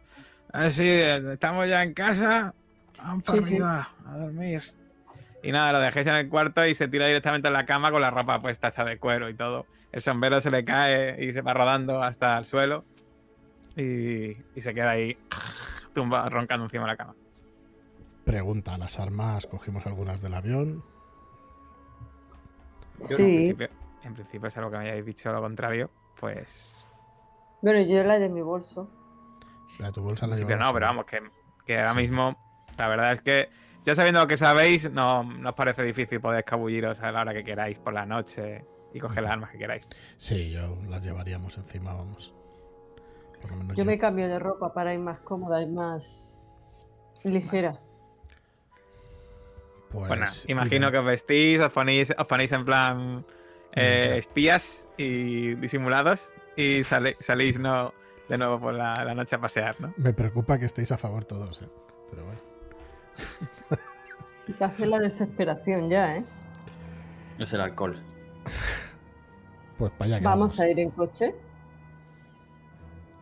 ah, sí, eh, estamos ya en casa. Vamos para Sí, sí. arriba a dormir. Y nada, lo dejéis en el cuarto y se tira directamente en la cama con la ropa puesta hecha de cuero y todo. El sombrero se le cae y se va rodando hasta el suelo. Y, y se queda ahí tumba, roncando encima de la cama. Pregunta, ¿las armas cogimos algunas del avión? Yo, En Sí. principio, en principio es algo que me hayáis dicho lo contrario. Pues Bueno, yo la de mi bolso. La de tu bolsa la llevabas no, pero vamos, que, que ahora Sí. mismo la verdad es que ya sabiendo lo que sabéis, no, no os parece difícil poder escabulliros a la hora que queráis por la noche y coger las armas que queráis. Sí, yo las llevaríamos encima, vamos. Por lo menos Yo me cambio de ropa para ir más cómoda y más ligera. Pues, Bueno, imagino que os vestís, os ponéis, os ponéis en plan eh, espías y disimulados y sale- salís no, de nuevo por la, la noche a pasear, ¿no? Me preocupa que estéis a favor todos, ¿eh? Pero bueno. Y te hace la desesperación ya, ¿eh? Es el alcohol. Pues para allá que Vamos a ir en coche.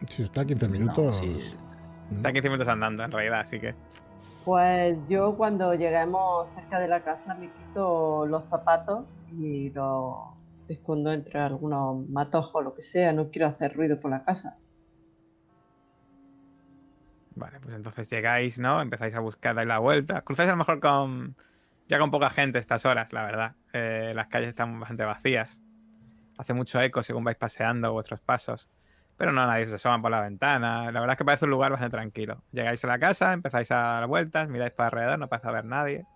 Si está a 15 No, minutos. sí. ¿no? Está 15 minutos andando, en realidad, así que. Pues yo cuando lleguemos cerca de la casa me quito los zapatos y los escondo entre algunos matojos o lo que sea. No quiero hacer ruido por la casa. Vale, pues entonces llegáis, ¿no? Empezáis a buscar ahí la vuelta. Cruzáis a lo mejor con. Ya con poca gente estas horas, la verdad. Eh, las calles están bastante vacías. Hace mucho eco según vais paseando vuestros pasos. Pero no, nadie se asoma por la ventana. La verdad es que parece un lugar bastante tranquilo. Llegáis a la casa, empezáis a dar vueltas, miráis para alrededor, no parece haber nadie.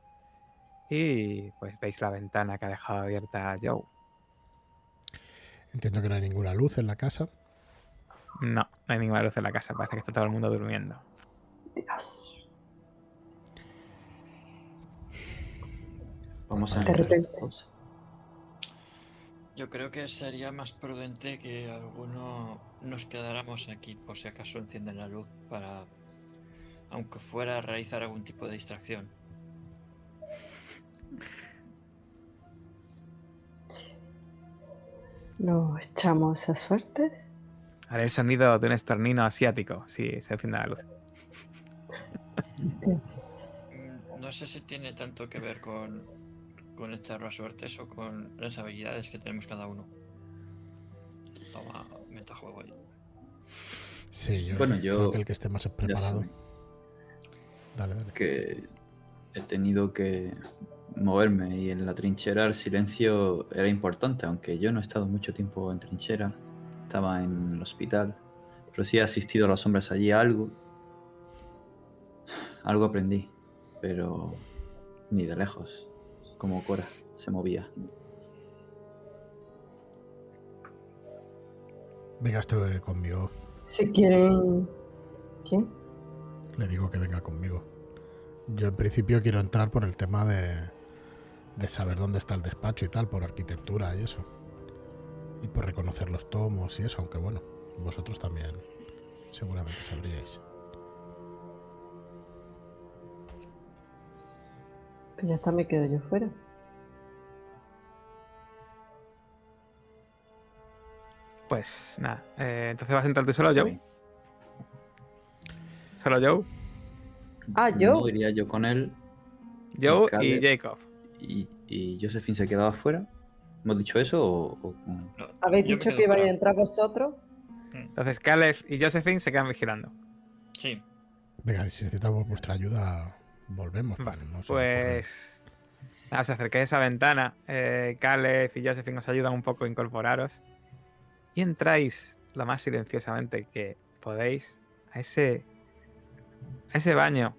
Y pues veis la ventana que ha dejado abierta Joe. Entiendo que no hay ninguna luz en la casa. No, no hay ninguna luz en la casa, parece que está todo el mundo durmiendo. Dios. Vamos a todos. Yo creo que sería más prudente que alguno nos quedáramos aquí por si acaso encienden la luz para, aunque fuera a realizar algún tipo de distracción. Nos echamos a suertes. Haré el sonido de un estornino asiático si se enciende la luz. Mm, No sé si tiene tanto que ver con, con echarlo a suertes o con las habilidades que tenemos cada uno. Toma, metajuego ahí. Sí, yo, Bueno, yo- creo que el que esté más preparado. Dale, dale. que he tenido que moverme y en la trinchera el silencio era importante, aunque yo no he estado mucho tiempo en trinchera. Estaba en el hospital. Pero sí he asistido a los hombres allí a algo. Algo aprendí. Pero ni de lejos. Como Cora se movía. Venga, estoy conmigo. Si quieren. ¿Quién? Le digo que venga conmigo. Yo en principio quiero entrar por el tema de, de saber dónde está el despacho y tal, por arquitectura y eso. Y por reconocer los tomos y eso, aunque bueno, vosotros también seguramente sabríais. Pues ya está, me quedo yo fuera. Pues nada, eh, entonces vas a entrar tú solo, Joe. Solo Joe. Ah, yo. No iría yo con él Joe y. Jacob. y, y Josephine se quedaba afuera. ¿Hemos dicho eso o, o- No, ¿Habéis dicho que ibais a entrar vosotros? Entonces Caleb y Josephine se quedan vigilando. Sí, Venga, si necesitamos vuestra ayuda, volvemos. Vale, no pues. Nada, os acercáis a esa ventana. Eh, Caleb y Josephine os ayudan un poco a incorporaros. Y entráis lo más silenciosamente que podéis a ese. a ese baño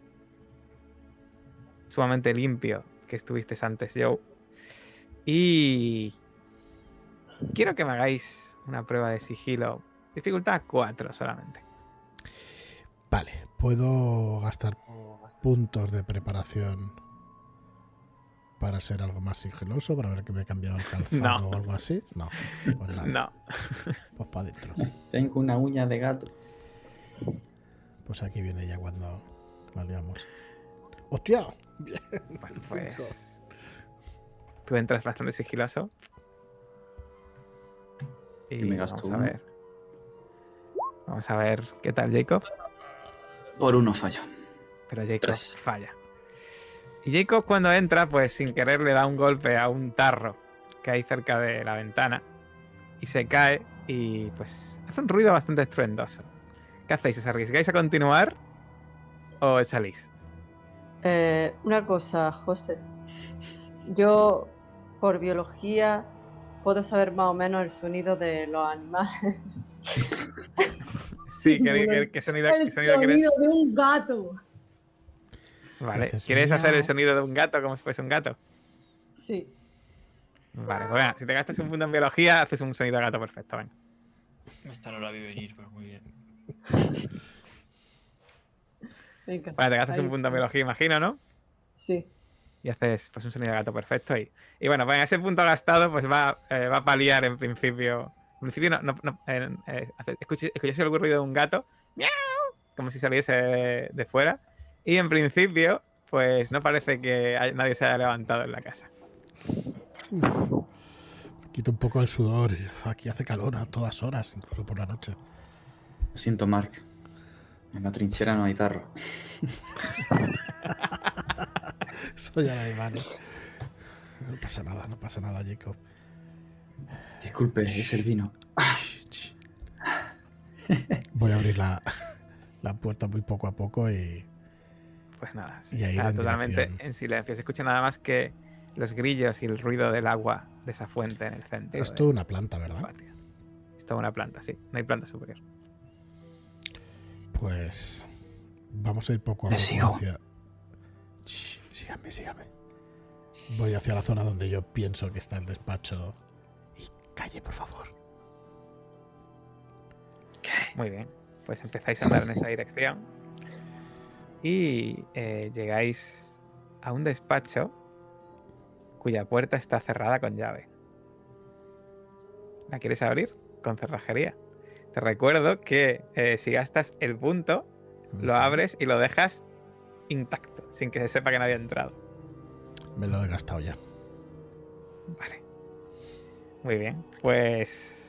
sumamente limpio que estuviste antes, Joe. Y. Quiero que me hagáis una prueba de sigilo. Dificultad 4 solamente. Vale, ¿puedo gastar puntos de preparación para ser algo más sigiloso? Para ver que me he cambiado el calzado No. o algo así. No, pues nada, No. pues para adentro. Tengo una uña de gato. Pues aquí viene ya cuando la liamos. ¡Hostia! Bien. Bueno, pues. Tú entras bastante sigiloso. Y Y me gasto vamos a ver. Vamos a ver qué tal Jacob. Por uno fallo. Pero Jacob Tres. falla. Y Jacob cuando entra, pues sin querer le da un golpe a un tarro que hay cerca de la ventana. Y se cae y pues hace un ruido bastante estruendoso. ¿Qué hacéis? ¿Os arriesgáis a continuar? ¿O salís? Eh, una cosa, José. Yo, por biología, puedo saber más o menos el sonido de los animales. Sí, ¿qué, qué- qué sonido, qué El sonido de un gato. Vale, ¿quieres hacer el sonido de un gato como si fuese un gato? Sí. Vale, pues venga, si te gastas un punto en biología, haces un sonido de gato perfecto, venga. Esta no la vi venir, pero muy bien. Venga. Vale, te gastas ahí. un punto en biología, imagino, ¿no? Sí. Y haces pues un sonido de gato perfecto y, y bueno, pues en ese punto gastado pues va, eh, va a paliar en principio. En principio no, no, no, eh, eh, escuché- escucháis el ruido de un gato, ¡miau! como si saliese de, de fuera. Y en principio, pues no parece que nadie se haya levantado en la casa. Quito un poco el sudor. Aquí hace calor a todas horas, incluso por la noche. Lo siento, Mark. En la trinchera no hay tarro. Soy alemán. No pasa nada, no pasa nada, Jacob. Disculpe, es el vino. Voy a abrir la, la puerta muy poco a poco y Pues nada, Y está en totalmente dirección. en silencio. Se escucha nada más que los grillos y el ruido del agua de esa fuente en el centro. es del toda una planta, ¿verdad? Es toda una planta, sí. No hay planta superior. Pues vamos a ir poco a poco hacia. Shh, sígame, sígame. Voy hacia la zona donde yo pienso que está el despacho. Y calle, por favor. Muy bien, pues empezáis a andar en esa dirección y eh, llegáis a un despacho cuya puerta está cerrada con llave. ¿La quieres abrir? Con cerrajería. Te recuerdo que eh, si gastas el punto, lo abres y lo dejas intacto, sin que se sepa que nadie ha entrado. Me lo he gastado ya. Vale. Muy bien. Pues.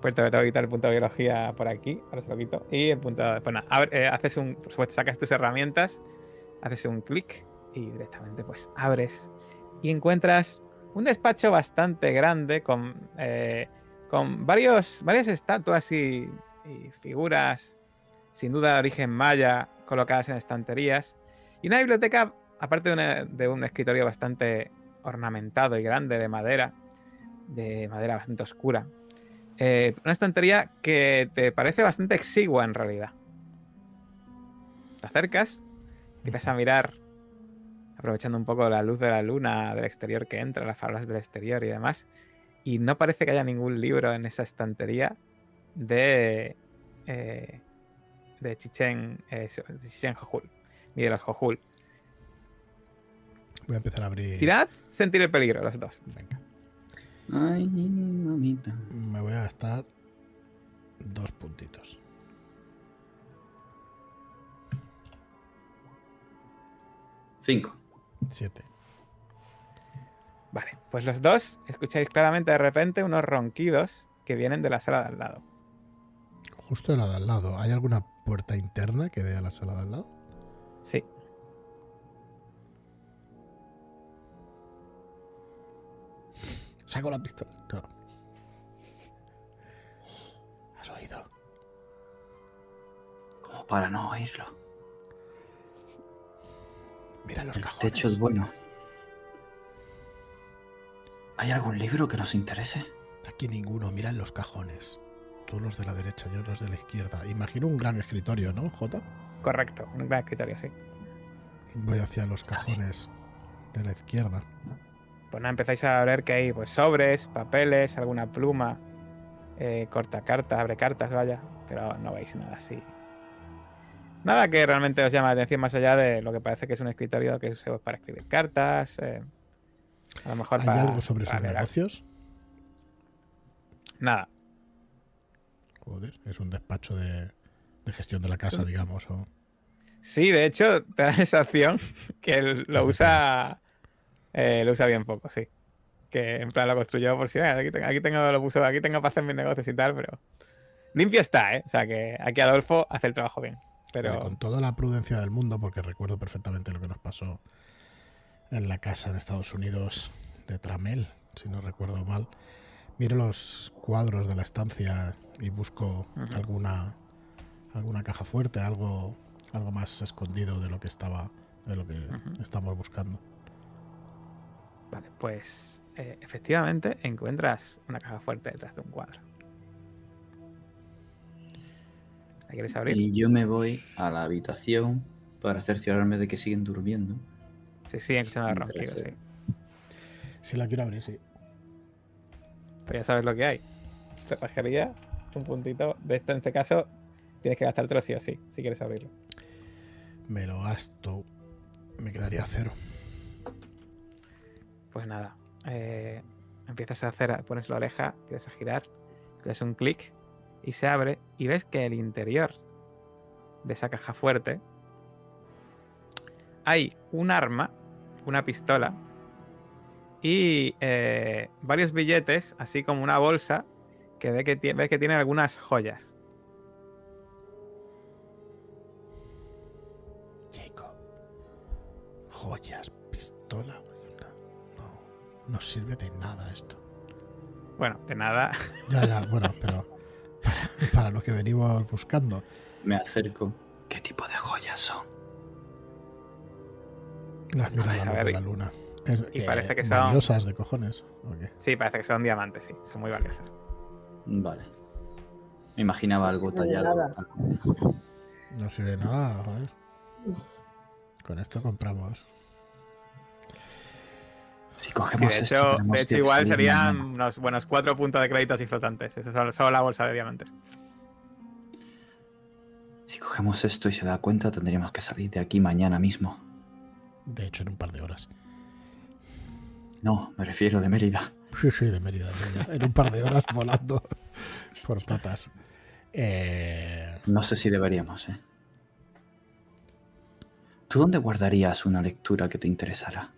Pues te tengo que quitar el punto de biología por aquí. Ahora se lo quito. Y el punto. Pues nada, abre- eh, haces un. Por supuesto, sacas tus herramientas. Haces un clic. Y directamente, pues abres. Y encuentras un despacho bastante grande. Con. eh, con varios, varias estatuas y, y figuras. Sin duda de origen maya. Colocadas en estanterías. Y una biblioteca. Aparte de, de un escritorio bastante ornamentado y grande de madera, de madera bastante oscura. Eh, una estantería que te parece bastante exigua en realidad. Te acercas, empiezas a mirar, aprovechando un poco la luz de la luna del exterior que entra, las farolas del exterior y demás, y no parece que haya ningún libro en esa estantería de eh, de Chichen, eh, de Chichen Jojul, ni de los Jojul. Voy a empezar a abrir. Tirad sentir el peligro, los dos. Venga. Ay, mamita. Me voy a gastar dos puntitos. Cinco. Siete. Vale, pues los dos escucháis claramente de repente unos ronquidos que vienen de la sala de al lado. Justo de la de al lado. ¿Hay alguna puerta interna que dé a la sala de al lado? Sí. Saco la pistola. No. ¿Has oído? Como para no oírlo. Mira los El cajones. techo es bueno. ¿Hay algún libro que nos interese? Aquí ninguno. Mira en los cajones. Tú los de la derecha, yo los de la izquierda. Imagino un gran escritorio, ¿no, Jota? Correcto, un gran escritorio, sí. Voy hacia los cajones de la izquierda. Pues nada, empezáis a ver que hay pues, sobres, papeles, alguna pluma, eh, corta cartas, abre cartas, vaya, pero no veis nada así. Nada que realmente os llame la atención más allá de lo que parece que es un escritorio que se usa para escribir cartas. eh, a lo mejor ¿Hay para, algo sobre para sus negocios? Nada. Joder, es un despacho de, de gestión de la casa, digamos. O... Sí, de hecho, te da la sensación que lo usa. Eh, lo usa bien poco, sí. Que en plan lo construyó por si "Ah, aquí, tengo- aquí tengo lo puso, aquí tengo para hacer mis negocios y tal, pero. Limpio está, ¿eh? O sea que aquí Adolfo hace el trabajo bien. Pero. Vale, con toda la prudencia del mundo, porque recuerdo perfectamente lo que nos pasó en la casa en Estados Unidos de Tramel, si no recuerdo mal. Miro los cuadros de la estancia y busco alguna alguna caja fuerte, algo algo más escondido de lo que estaba de lo que estamos buscando. Vale, pues eh, efectivamente encuentras una caja fuerte detrás de un cuadro. ¿La quieres abrir? Y yo me voy a la habitación para cerciorarme de que siguen durmiendo. Sí, sí, escuchando el ronquido, sí. Si la quiero abrir, sí. Pues ya sabes lo que hay. Cerrajería, un puntito. De esto, en este caso, tienes que gastártelo sí o sí, si quieres abrirlo. Me lo gasto. Me quedaría cero. Pues nada. eh, empiezas a hacer, pones la oreja, empiezas a girar, le das un clic y se abre y ves que el interior de esa caja fuerte hay un arma, una pistola y eh, varios billetes, así como una bolsa que ve que, tie- ves que tiene algunas joyas. Jacob. Joyas, pistola. No, sirve de nada esto. Bueno, de nada. Ya, ya, bueno, pero para, para lo que venimos buscando. Me acerco. ¿Qué tipo de joyas son? Las miro a la luz de la luna. Es y parece que son- valiosas de cojones. ¿o qué? Sí, parece que son diamantes, sí, son muy valiosas. Vale. Me imaginaba No algo tallado. nada. No sirve de nada, joder. Con esto compramos. Si Sí, cogemos de esto, hecho, tenemos de hecho que igual serían mañana. unos buenos cuatro puntos de créditos y flotantes. Eso es solo, solo la bolsa de diamantes. Si cogemos esto y se da cuenta, tendríamos que salir de aquí mañana mismo. De hecho, en un par de horas. No, me refiero de Mérida. Sí, sí, de Mérida, de Mérida. En un par de horas volando por patas. Eh, No sé si deberíamos, ¿eh? ¿Tú dónde guardarías una lectura que te interesara?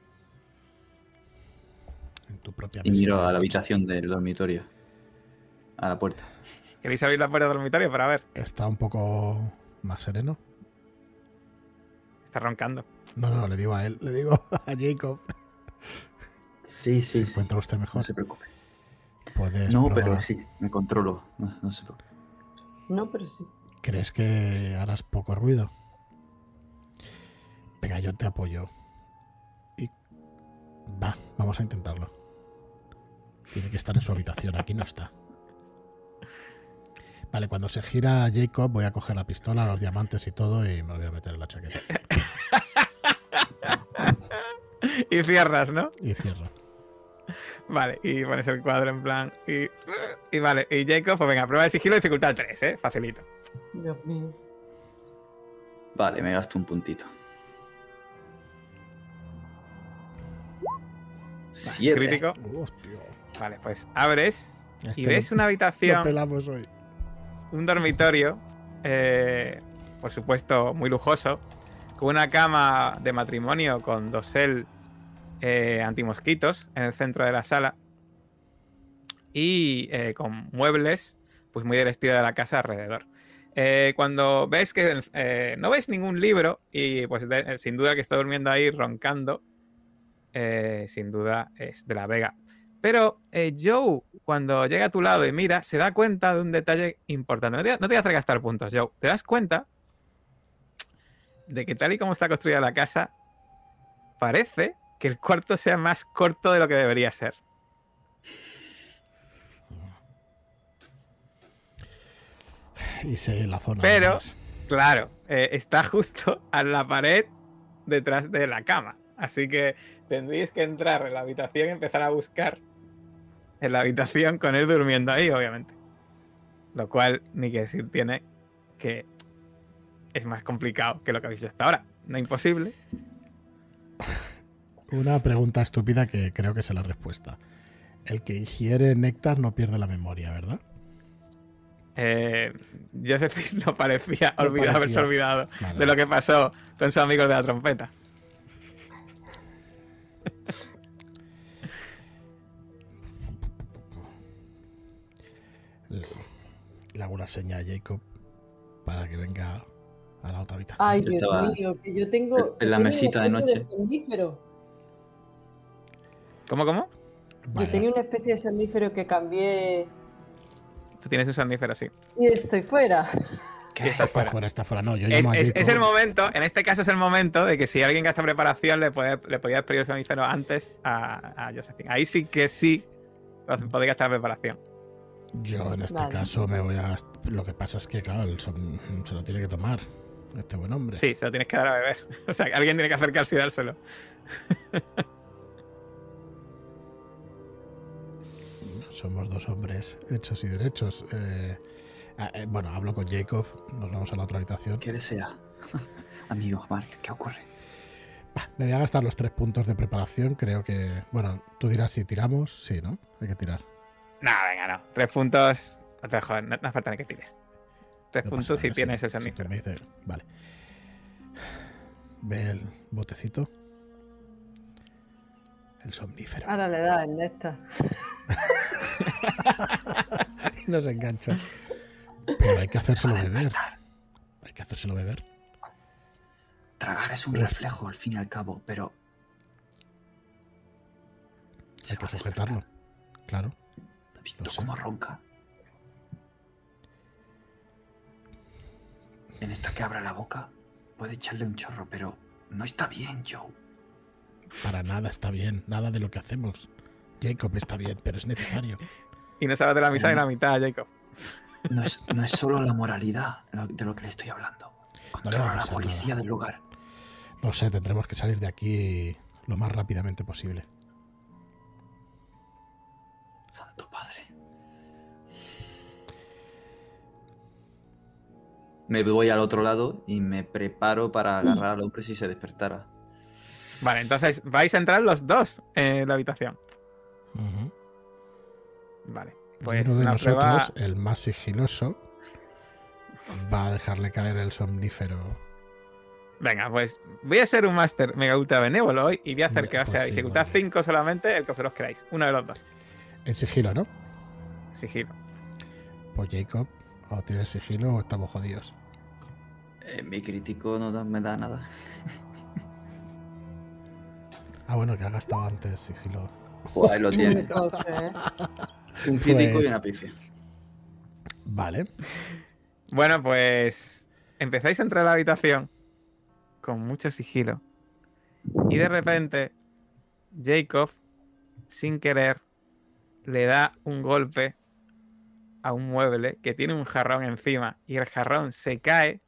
En tu propia Y miro a la habitación del dormitorio. A la puerta. ¿Queréis abrir la puerta del dormitorio para ver? Está un poco más sereno. Está roncando. No, no, le digo a él, le digo a Jacob. Sí, Si encuentra usted mejor, No se preocupe. puedes No, probar. pero sí, me controlo. No, no se preocupe. No, pero sí. ¿Crees que harás poco ruido? Venga, yo te apoyo. Y va, vamos a intentarlo. Tiene que estar en su habitación, aquí no está. Vale, cuando se gira Jacob voy a coger la pistola, los diamantes y todo y me lo voy a meter en la chaqueta. Y cierras, ¿no? Y cierro. Vale, y pones el cuadro en plan. Y, y vale, y Jacob, pues venga, prueba de sigilo, dificultad 3, ¿eh? Facilito. Dios mío. Vale, me gasto un puntito. Siete. Crítico. Hostia. Vale, pues abres Este y ves lo- una lo habitación, pelamos hoy. un dormitorio, eh, por supuesto, muy lujoso, con una cama de matrimonio con dosel eh, antimosquitos en el centro de la sala y eh, con muebles, pues muy del estilo de la casa alrededor. Eh, cuando ves que eh, no ves ningún libro y pues de- sin duda que está durmiendo ahí roncando, eh, sin duda es de la Vega. Pero eh, Joe, cuando llega a tu lado y mira, se da cuenta de un detalle importante. No te, no te voy a hacer gastar puntos, Joe. Te das cuenta de que tal y como está construida la casa, parece que el cuarto sea más corto de lo que debería ser. Y sé la zona. Pero-. Claro, eh, está justo a la pared detrás de la cama. Así que tendréis que entrar en la habitación y empezar a buscar en la habitación con él durmiendo ahí, obviamente. Lo cual, ni que decir tiene que es más complicado que lo que habéis hecho hasta ahora. No imposible. Una pregunta estúpida que creo que es la respuesta. El que ingiere néctar no pierde la memoria, ¿verdad? Eh, Josephine no parecía No haberse parecía. olvidado Vale. de lo que pasó con sus amigos de la trompeta. Le hago una seña a Jacob para que venga a la otra habitación. Ay, Dios estaba mío, que yo tengo. en yo la tengo mesita de noche. ¿Cómo, cómo? Vale, Yo tenía una especie de somnífero que cambié Tú tienes un somnífero, sí. y estoy fuera. Está fuera. fuera, está fuera. No, yo Es, llamo a es- Jacob. es el momento, en este caso es el momento de que si alguien gasta preparación le, puede, le podía pedir el somnífero antes a, a Josephine. Ahí sí que sí podéis gastar preparación. Yo en este Vale. caso me voy a... Lo que pasa es que, claro, el som- se lo tiene que tomar. Este buen hombre. Sí, se lo tienes que dar a beber. O sea, que alguien tiene que acercarse y dárselo. Somos dos hombres hechos y derechos. Eh, ah, eh, bueno, hablo con Jacob. Nos vamos a la otra habitación. ¿Qué desea? Amigo, Mark, ¿qué ocurre? Me voy a gastar los tres puntos de preparación. Creo que... Bueno, tú dirás si tiramos. Sí, ¿no? Hay que tirar. No, venga, no. Tres puntos. No te jodas, no, no hace falta ni que tires. Tres No puntos si tienes sí, el somnífero. dices- Vale. Ve el botecito. El somnífero. Ahora le da el néctar. Y nos engancha. Pero hay que hacérselo beber. Hay que hacérselo beber. Tragar es un reflejo, al fin y al cabo, pero. Se Hay que sujetarlo. Claro. ¿Has visto sé. cómo ronca? En esta que abra la boca, puede echarle un chorro, pero no está bien, Joe. Para nada está bien. Nada de lo que hacemos. Jacob está bien, pero es necesario. Y no sabes de la mitad y la mitad, Jacob. No es, no es solo la moralidad de lo que le estoy hablando. No le va a Controla a la pasar policía nada. del lugar. Lo sé, tendremos que salir de aquí lo más rápidamente posible. Santo Padre. Me voy al otro lado y me preparo para agarrar al hombre si se despertara. Vale, entonces vais a entrar los dos en la habitación. Vale. Pues uno de una nosotros, prueba. el más sigiloso, va a dejarle caer el somnífero. Venga, pues voy a ser un máster mega ultra benévolo hoy y voy a hacer que sea pues sí, dificultad vale. 5 solamente el que vosotros queráis. Uno de los dos. En sigilo, ¿no? Sigilo. Pues Jacob, o tienes sigilo o estamos jodidos. Eh, mi crítico no da- me da nada. Ah, bueno, que ha gastado antes sigilo. Pues ahí lo tiene. ¿eh? Un crítico Pues- y una pifia. Vale. Bueno, pues empezáis a entrar a la habitación con mucho sigilo. Y de repente, Jacob, sin querer, le da un golpe a un mueble que tiene un jarrón encima. Y el jarrón se cae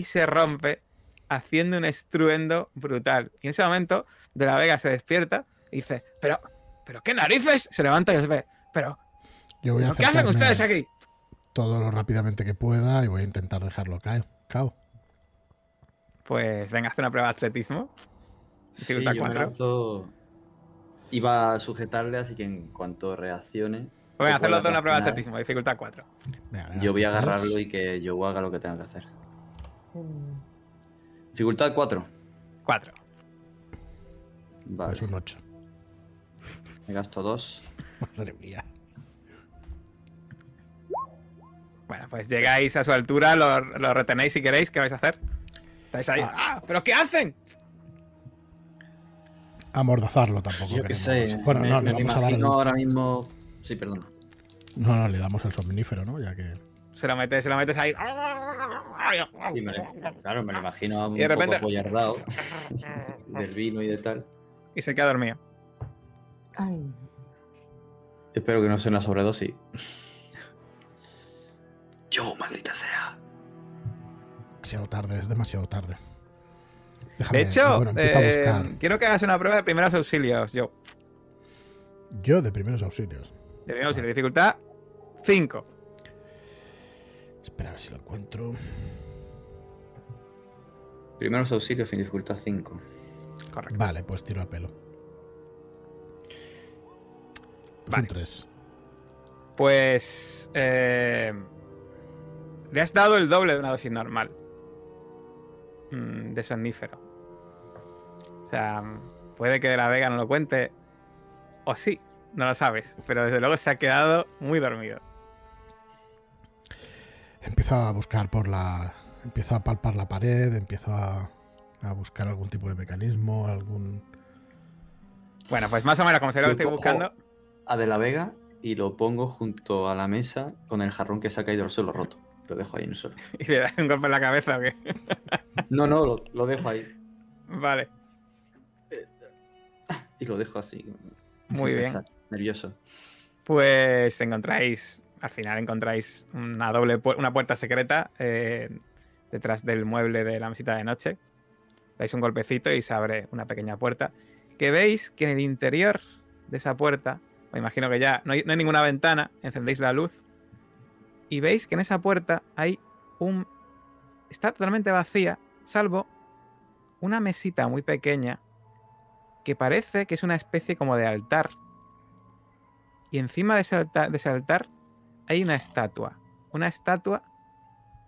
y se rompe, haciendo un estruendo brutal. Y en ese momento, De la Vega se despierta y dice: Pero, ¿pero qué narices? Se levanta y os ve: Pero, Yo voy a ¿pero ¿qué hacen ustedes aquí? todo lo rápidamente que pueda y voy a intentar dejarlo caer. Cao. Pues venga, haz una prueba de atletismo. Sí, Dificultad yo me cuatro. lanzo- Iba a sujetarle, así que en cuanto reaccione, Voy a Yo hacer los puedo dos una prueba de atletismo, dificultad 4. Venga, venga, yo voy a agarrarlo y que yo haga lo que tenga que hacer. Dificultad 4. 4. Vale. Es un 8. Me gasto 2. Madre mía. Bueno, pues llegáis a su altura, lo, lo retenéis si queréis, ¿qué vais a hacer? Estáis ahí. Ah. ¡Ah! ¿Pero qué hacen? Amordazarlo tampoco. Yo qué sé. Bueno, me, no, me le vamos a dar. el- ahora mismo. Sí, perdón. No, no, le damos el somnífero, ¿no? Ya que. Se lo metes, se lo metes ahí. Sí, me lo- claro, me lo imagino un Y de repente- poco apoyardado del vino y de tal. Y se queda dormido. Ay, Espero que no sea una sobredosis. Yo, maldita sea. Demasiado tarde, es demasiado tarde. Déjame, De hecho, bueno, eh, a buscar. quiero que hagas una prueba de primeros auxilios, yo. Yo de primeros auxilios. De primeros auxilios, dificultad 5. Espera a ver si lo encuentro. Primeros auxilios en dificultad 5. Correcto. Vale, pues tiro a pelo. Vale. un 3. Pues. eh, le has dado el doble de una dosis normal. mm, de somnífero. O sea, puede que de la Vega no lo cuente. O sí, no lo sabes. Pero desde luego se ha quedado muy dormido. Empiezo a buscar por la. Empiezo a palpar la pared, empiezo a, a buscar algún tipo de mecanismo, algún. Bueno, pues más o menos como sé lo que estoy buscando. A de la Vega y lo pongo junto a la mesa con el jarrón que se ha caído al suelo roto. Lo dejo ahí en el suelo. Y le das un golpe en la cabeza o qué. No, no, lo, lo dejo ahí. Vale. Y lo dejo así. Muy bien. pensar, Nervioso. Pues encontráis al final encontráis una doble pu- una puerta secreta eh, detrás del mueble de la mesita de noche. Dais un golpecito y se abre una pequeña puerta. Que veis que en el interior de esa puerta, me imagino que ya no hay, ninguna ventana, encendéis la luz y veis que en esa puerta hay un... Está totalmente vacía, salvo una mesita muy pequeña que parece que es una especie como de altar. Y encima de ese de ese altar hay una estatua. Una estatua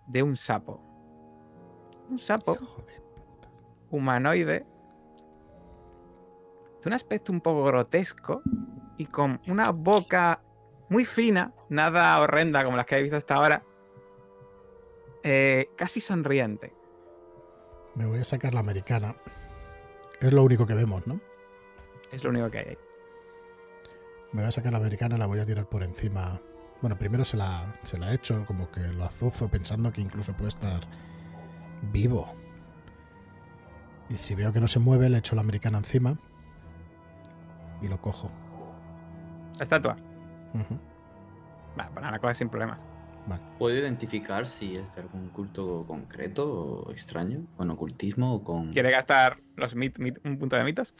de un sapo. Un sapo humanoide de un aspecto un poco grotesco y con una boca muy fina, nada horrenda como las que he visto hasta ahora, eh, casi sonriente. Me voy a sacar la americana. Es lo único que vemos, ¿no? Es lo único que hay. Me voy a sacar la americana la voy a tirar por encima. Bueno, primero se la, se la echo, como que lo azuzo pensando que incluso puede estar vivo. Y si veo que no se mueve, le echo la americana encima y lo cojo. La estatua. Ujú. Vale, pues nada, la coges sin problemas. Vale. ¿Puedo identificar si es de algún culto concreto o extraño? ¿Con ocultismo o con...? ¿Quiere gastar los mit- mit- un punto de mitos?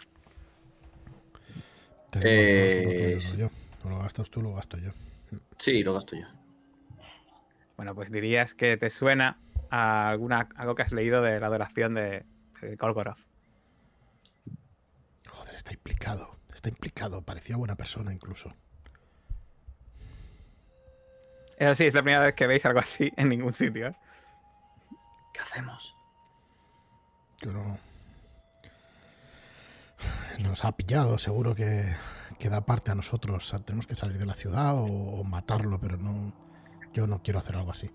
Tenemos Eh, lo que sí. yo. O lo gastas tú, lo gasto yo. Sí, lo gasto yo. Bueno, pues dirías que te suena a alguna, algo que has leído de la adoración de, de Golgoroth. Joder, está implicado. Está implicado. Parecía buena persona incluso. Eso sí, es la primera vez que veis algo así en ningún sitio. ¿eh? ¿Qué hacemos? Yo no. Nos ha pillado, seguro que, que da parte a nosotros. Tenemos que salir de la ciudad o, o matarlo, pero no. Yo no quiero hacer algo así.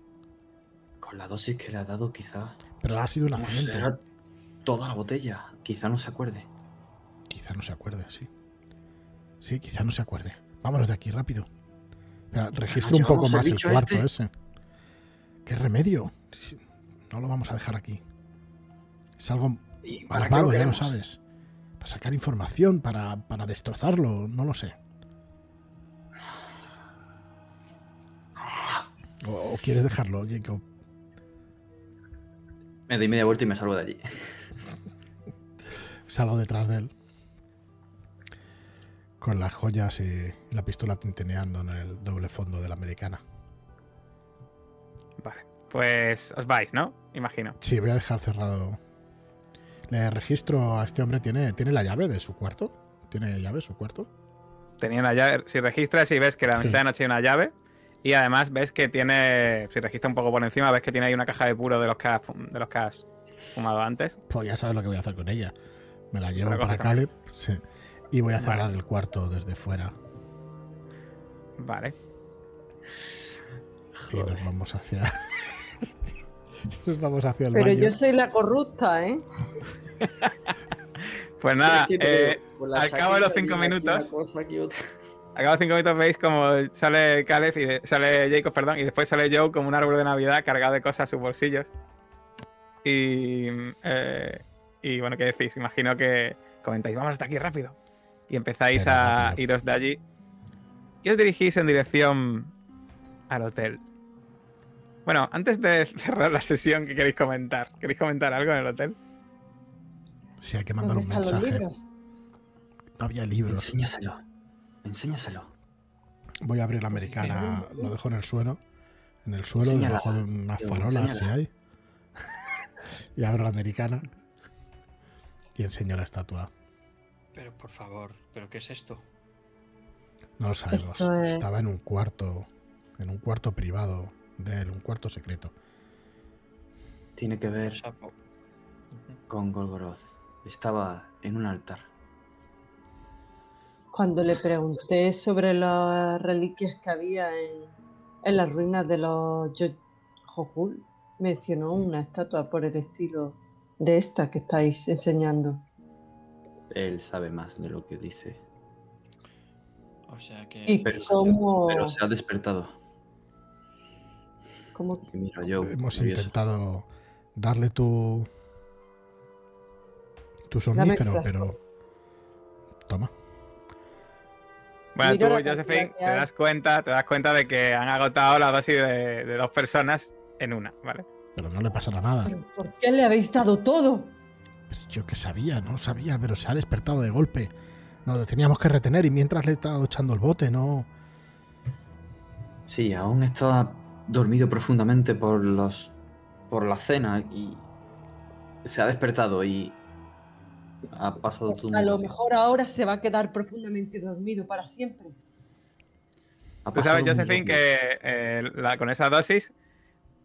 Con la dosis que le ha dado, quizá... Pero ha sido un accidente. será toda la botella. Quizá no se acuerde. Quizá no se acuerde, sí. Sí, quizá no se acuerde. Vámonos de aquí rápido. Espera, registro un poco el más el cuarto este. ese. ¿Qué remedio? No lo vamos a dejar aquí. Es algo ¿Y para qué malvado, ya lo sabes. Para sacar información, para, para destrozarlo, no lo sé. O, o quieres dejarlo, Jacob. Me doy media vuelta y me salgo de allí. Salgo detrás de él. Con las joyas y la pistola tintineando en el doble fondo de la americana. Vale. Pues os vais, ¿no? Imagino. Sí, voy a dejar cerrado. Le registro a este hombre. ¿Tiene, ¿tiene la llave de su cuarto? ¿Tiene llave su cuarto? Tenía una llave. Si registras y ves que la Sí. mitad de noche hay una llave. Y además ves que tiene. Si registras un poco por encima, ves que tiene ahí una caja de puro de los que has, de los que has fumado antes. Pues ya sabes lo que voy a hacer con ella. Me la llevo para. Caleb. Sí. Y voy a Vale. cerrar el cuarto desde fuera. Vale. Y nos vamos hacia. nos vamos hacia el Pero baño. yo soy la corrupta, ¿eh? Pues nada, eh, al cabo de los cinco minutos- una cosa, aquí otra. A cabo de cinco minutos veis como sale Caleb y de- sale Jacob, perdón, y después sale Joe como un árbol de Navidad cargado de cosas a sus bolsillos. Y, eh, y bueno, ¿qué decís? Imagino que comentáis, vamos hasta aquí rápido. Y empezáis a iros de allí. Y os dirigís en dirección al hotel. Bueno, antes de cerrar la sesión, ¿qué queréis comentar? ¿Queréis comentar algo en el hotel? Sí, hay que mandar ¿Dónde un están los mensaje. libros? No había libros. Enséñaselo. Enséñaselo. Voy a abrir la americana. Lo dejo en el suelo. En el suelo, Enséñala, debajo de unas farolas si hay. y abro la americana. Y enseño la estatua. Pero por favor, ¿pero qué es esto? No lo sabemos. Es- Estaba en un cuarto. En un cuarto privado de él, un cuarto secreto. Tiene que ver Sapo. con Golgoroth. Estaba en un altar. Cuando le pregunté sobre las reliquias que había en, en las ruinas de los Jojul, mencionó una estatua por el estilo de esta que estáis enseñando. Él sabe más de lo que dice. O sea que. ¿Y Pero, cómo, pero se ha despertado. cómo miro yo. Hemos nervioso. intentado darle tu. tu somnífero, pero. Toma. Bueno, Miro tú, Josephine, te das cuenta, te das cuenta de que han agotado la dosis de, de dos personas en una, ¿vale? Pero no le pasará nada. ¿Pero ¿Por qué le habéis dado todo? Pero yo que sabía, no sabía, pero se ha despertado de golpe. Nos lo teníamos que retener y mientras le he estado echando el bote, no. Sí, aún está dormido profundamente por los. por la cena y. se ha despertado y. ha pasado Pues todo a lo mejor ahora se va a quedar profundamente dormido para siempre. Tú sabes, Josephine, que eh, la- con esa dosis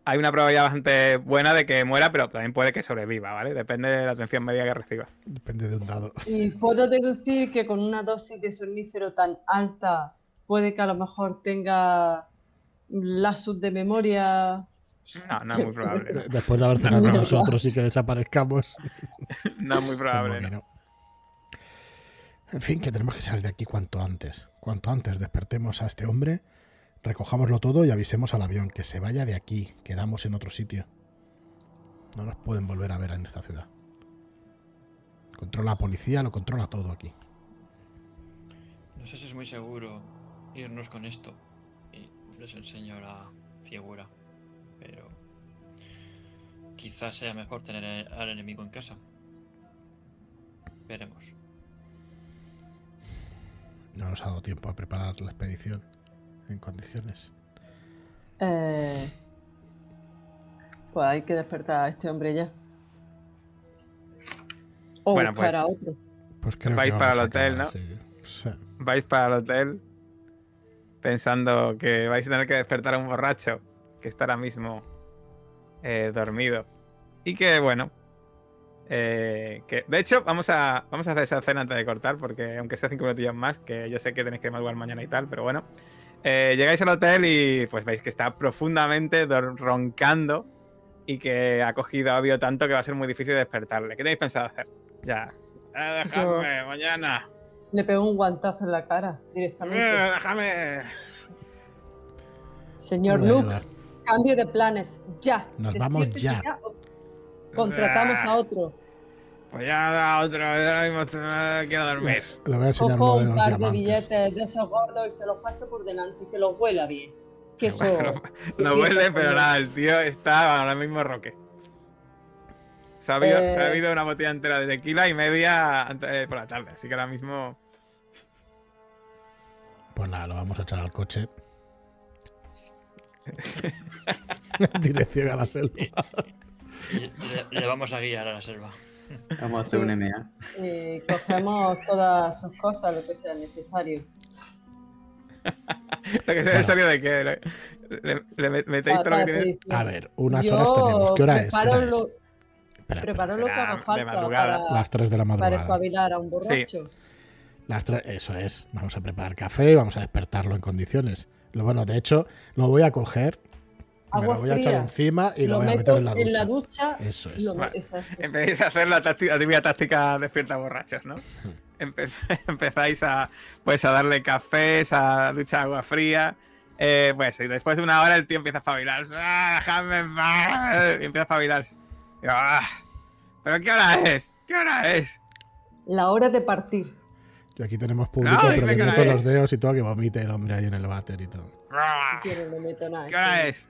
hay una probabilidad bastante buena de que muera, pero también puede que sobreviva, ¿vale? Depende de la atención médica que reciba. Depende de un dado. Y puedo deducir que con una dosis de somnífero tan alta puede que a lo mejor tenga lapsus de memoria. No, no es muy probable. De- Después de haber cenado nosotros y que desaparezcamos. No es muy probable. no. En fin, que tenemos que salir de aquí cuanto antes. Cuanto antes despertemos a este hombre, recojámoslo todo y avisemos al avión que se vaya de aquí, quedamos en otro sitio. No nos pueden volver a ver en esta ciudad. Controla la policía, lo controla todo aquí. No sé si es muy seguro irnos con esto. Y les enseño la figura. Pero quizás sea mejor tener al enemigo en casa. Veremos. No nos ha dado tiempo a preparar la expedición en condiciones. Eh, pues hay que despertar a este hombre ya. O Bueno, buscar pues, a otro. Pues creo Vais que para el hotel, ¿no? Sí. Vais para el hotel pensando que vais a tener que despertar a un borracho que está ahora mismo eh, dormido. Y que, bueno, eh, que de hecho vamos a, vamos a hacer esa cena antes de cortar, porque aunque sea cinco minutillos más, que yo sé que tenéis que madrugar mañana y tal, pero bueno. Eh, llegáis al hotel y pues veis que está profundamente roncando y que ha cogido obvio tanto que va a ser muy difícil despertarle. ¿Qué tenéis pensado hacer? Ya. Eh, dejadme, mañana. Le pegó un guantazo en la cara Eh, directamente. déjame. Señor Luke. Cambio de planes. Ya. Nos vamos ya. Contratamos a otro. Pues ya da otro, ahora mismo quiero dormir. Le voy a enseñar Cojo uno de un par de diamantes. billetes de esos gordos y se los paso por delante y que los huela bien. Que eso. Bueno, Lo huele, pero nada, el tío está ahora mismo roque. Se ha, bebido, Eh. se ha bebido una botella entera de tequila y media antes- eh, por la tarde, así que ahora mismo. Pues nada, lo vamos a echar al coche. Dirección a la selva. Y le, le vamos a guiar a la selva. Vamos a hacer Sí. un MA. Y cogemos todas sus cosas, lo que sea necesario. Lo que sea necesario de que le, le- le met- metéis todo lo que tiene. expedición. A ver, unas Yo horas tenemos. ¿Qué hora es? ¿Qué hora es? lo- Espera, espera. Preparo lo que haga de falta madrugada. para, Las 3 de la para madrugada. espabilar a un borracho. Las tres- eso es. Vamos a preparar café, vamos a despertarlo en condiciones. Lo bueno, de hecho, lo voy a coger, me lo voy a echar fría. encima y lo, lo voy a meter en la ducha. ducha. Eso es. Empezáis a hacer la, típica táctica despierta borrachos, ¿no? Empe- empezáis a, pues, a darle café, a ducha agua fría. Eh, pues y después de una hora el tío empieza a espabilar. ¡Ah, déjame en paz! Y empieza a espabilarse. Y "Ah, ¿Pero qué hora es? ¿Qué hora es? La hora de partir. Y aquí tenemos público, No, pero los dedos y todo que vomite el hombre ahí en el váter y todo. Ah, Yo no le meto nada. ¿Qué hora es?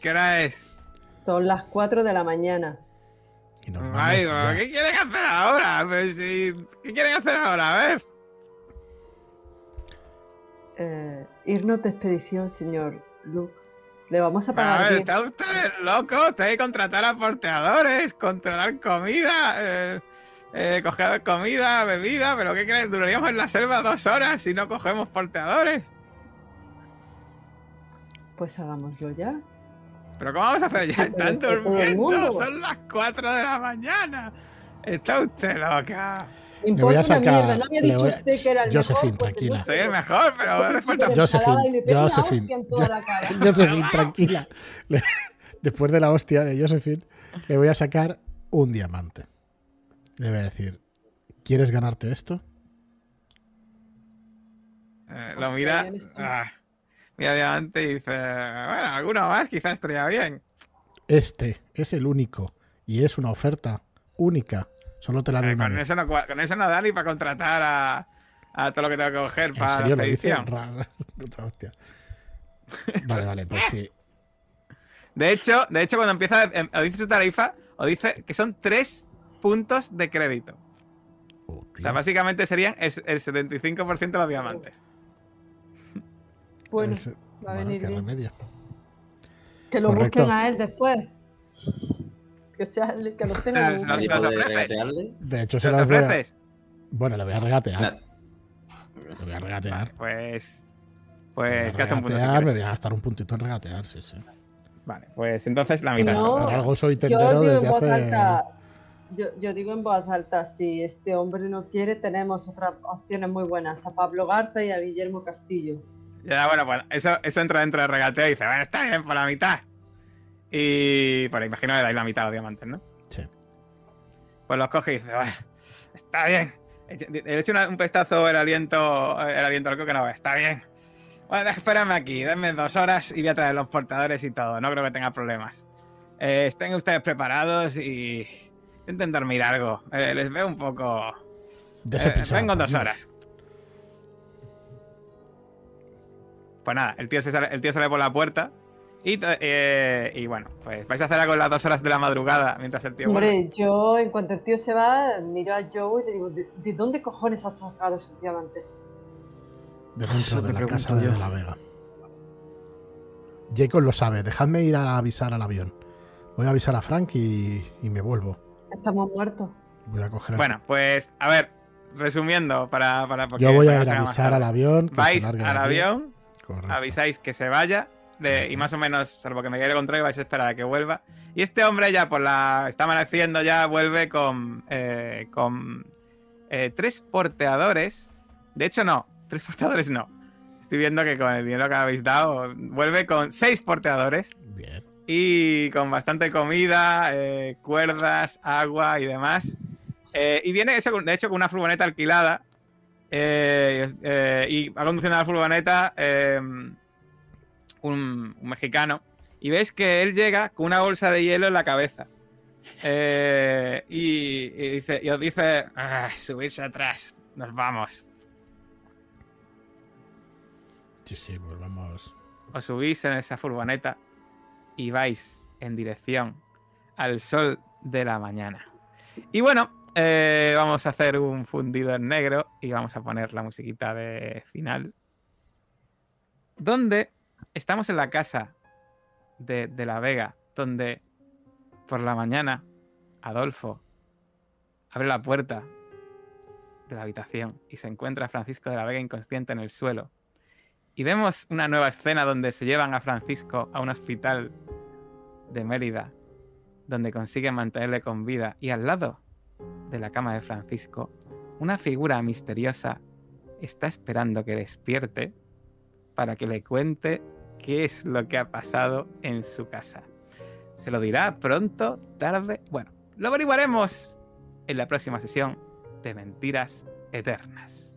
¿Qué hora es? Son las 4 de la mañana. Y Ay. ¿qué quieren hacer ahora? Pues, ¿Qué quieren hacer ahora? A ver. Eh, irnos de expedición, señor Luke. Le vamos a A pagar ver, bien. está usted loco. Usted hay que contratar a porteadores, contratar comida, eh, eh, coger comida, bebida. ¿Pero qué crees? Duraríamos en la selva dos horas si no cogemos porteadores. Pues hagámoslo ya. ¿Pero cómo vamos a hacer ya? Están durmiendo. Son las 4 de la mañana. Está usted loca. Me Le voy a sacar- ¿No había dicho voy a- usted que era el Josephine, mejor? Tranquila. Soy el mejor, pero falta. Josephine, Josephine, Josephine, hostia en toda la cara. Josephine, tranquila. Después de la hostia de Josephine, le voy a sacar un diamante. Le voy a decir, ¿quieres ganarte esto? Eh, lo mira. Ah, mira adelante y dice: Bueno, alguno más quizás estaría bien. Este es el único y es una oferta única Solo te la haré Eh, con, eso no, con eso no da ni para contratar a, a todo lo que tengo que coger ¿En para serio la lo dice? edición. Ra- Otra hostia. Vale, vale, pues sí. De hecho, de hecho, cuando empieza, em, o dice su tarifa, o dice que son tres puntos de crédito. O sea, básicamente serían el, el 75% de los diamantes. Bueno, va a venir bien. remedio. Que lo Correcto. busquen a él después. Que sea que lo tenga. Se lo- ¿Nadie ¿Los puede ofreces? regatearle? De hecho, se ¿Se los las voy a... ofreces? Bueno, le voy a regatear. Le voy a regatear. Pues. Le voy Pues a gasta un punto. si regatear, me voy a gastar un puntito en regatear, sí, sí. Vale, pues entonces la mitad. no- Por algo soy Yo tendero desde hace... alta. Yo, yo digo en voz alta, si este hombre no quiere, tenemos otras opciones muy buenas, a Pablo Garza y a Guillermo Castillo. Ya, bueno, pues eso, eso entra dentro del regateo y dice, bueno, está bien, por la mitad. Y por ahí, imagino que dais la mitad a los diamantes, ¿no? Sí. Pues los coge y dice, bueno, está bien. Le echo un pestazo el aliento, el aliento al coque, no, está bien. Bueno, espérame aquí, denme dos horas y voy a traer los portadores y todo. No creo que tenga problemas. Eh, estén ustedes preparados y intenten dormir algo. Eh, les veo un poco... Dese Eh, vengo en dos horas. Pues nada, el tío, se sale, el tío sale por la puerta. Y, eh, y bueno, pues vais a hacer algo en las dos horas de la madrugada mientras el tío vuelve. Hombre, yo en cuanto el tío se va, miro a Joe y le digo, ¿de, de dónde cojones has sacado esos diamantes? De dentro Eso de la casa de yo. De la Vega. Jacob lo sabe. Dejadme ir a avisar al avión. Voy a avisar a Frank y, y me vuelvo. Estamos muertos. Voy a coger el- Bueno, pues a ver, resumiendo para... para porque Yo voy a avisar al avión. que se Vais al avión, Correcto. avisáis que se vaya de- y más o menos, salvo que me quede contrario, vais a esperar a que vuelva. Y este hombre ya por la... está amaneciendo, ya vuelve con, eh, con eh, tres porteadores. De hecho, no, tres porteadores no. Estoy viendo que con el dinero que habéis dado, vuelve con seis porteadores Bien. Y con bastante comida, eh, cuerdas, agua y demás. Eh, y viene eso, de hecho, con una furgoneta alquilada. eh, y va conduciendo la furgoneta eh, un, un mexicano. Y veis que él llega con una bolsa de hielo en la cabeza. Y, y dice, y os dice, "Ah, subirse atrás, nos vamos. Sí, sí, pues vamos. os subís en esa furgoneta y vais en dirección al sol de la mañana. Y bueno, eh, vamos a hacer un fundido en negro y vamos a poner la musiquita de final. Donde estamos en la casa de, de la Vega, donde por la mañana Adolfo abre la puerta de la habitación y se encuentra Francisco de la Vega inconsciente en el suelo. Y vemos una nueva escena donde se llevan a Francisco a un hospital de Mérida, donde consiguen mantenerle con vida. Y al lado de la cama de Francisco, una figura misteriosa está esperando que despierte para que le cuente qué es lo que ha pasado en su casa. ¿Se lo dirá pronto, tarde? Bueno, lo averiguaremos en la próxima sesión de Mentiras Eternas.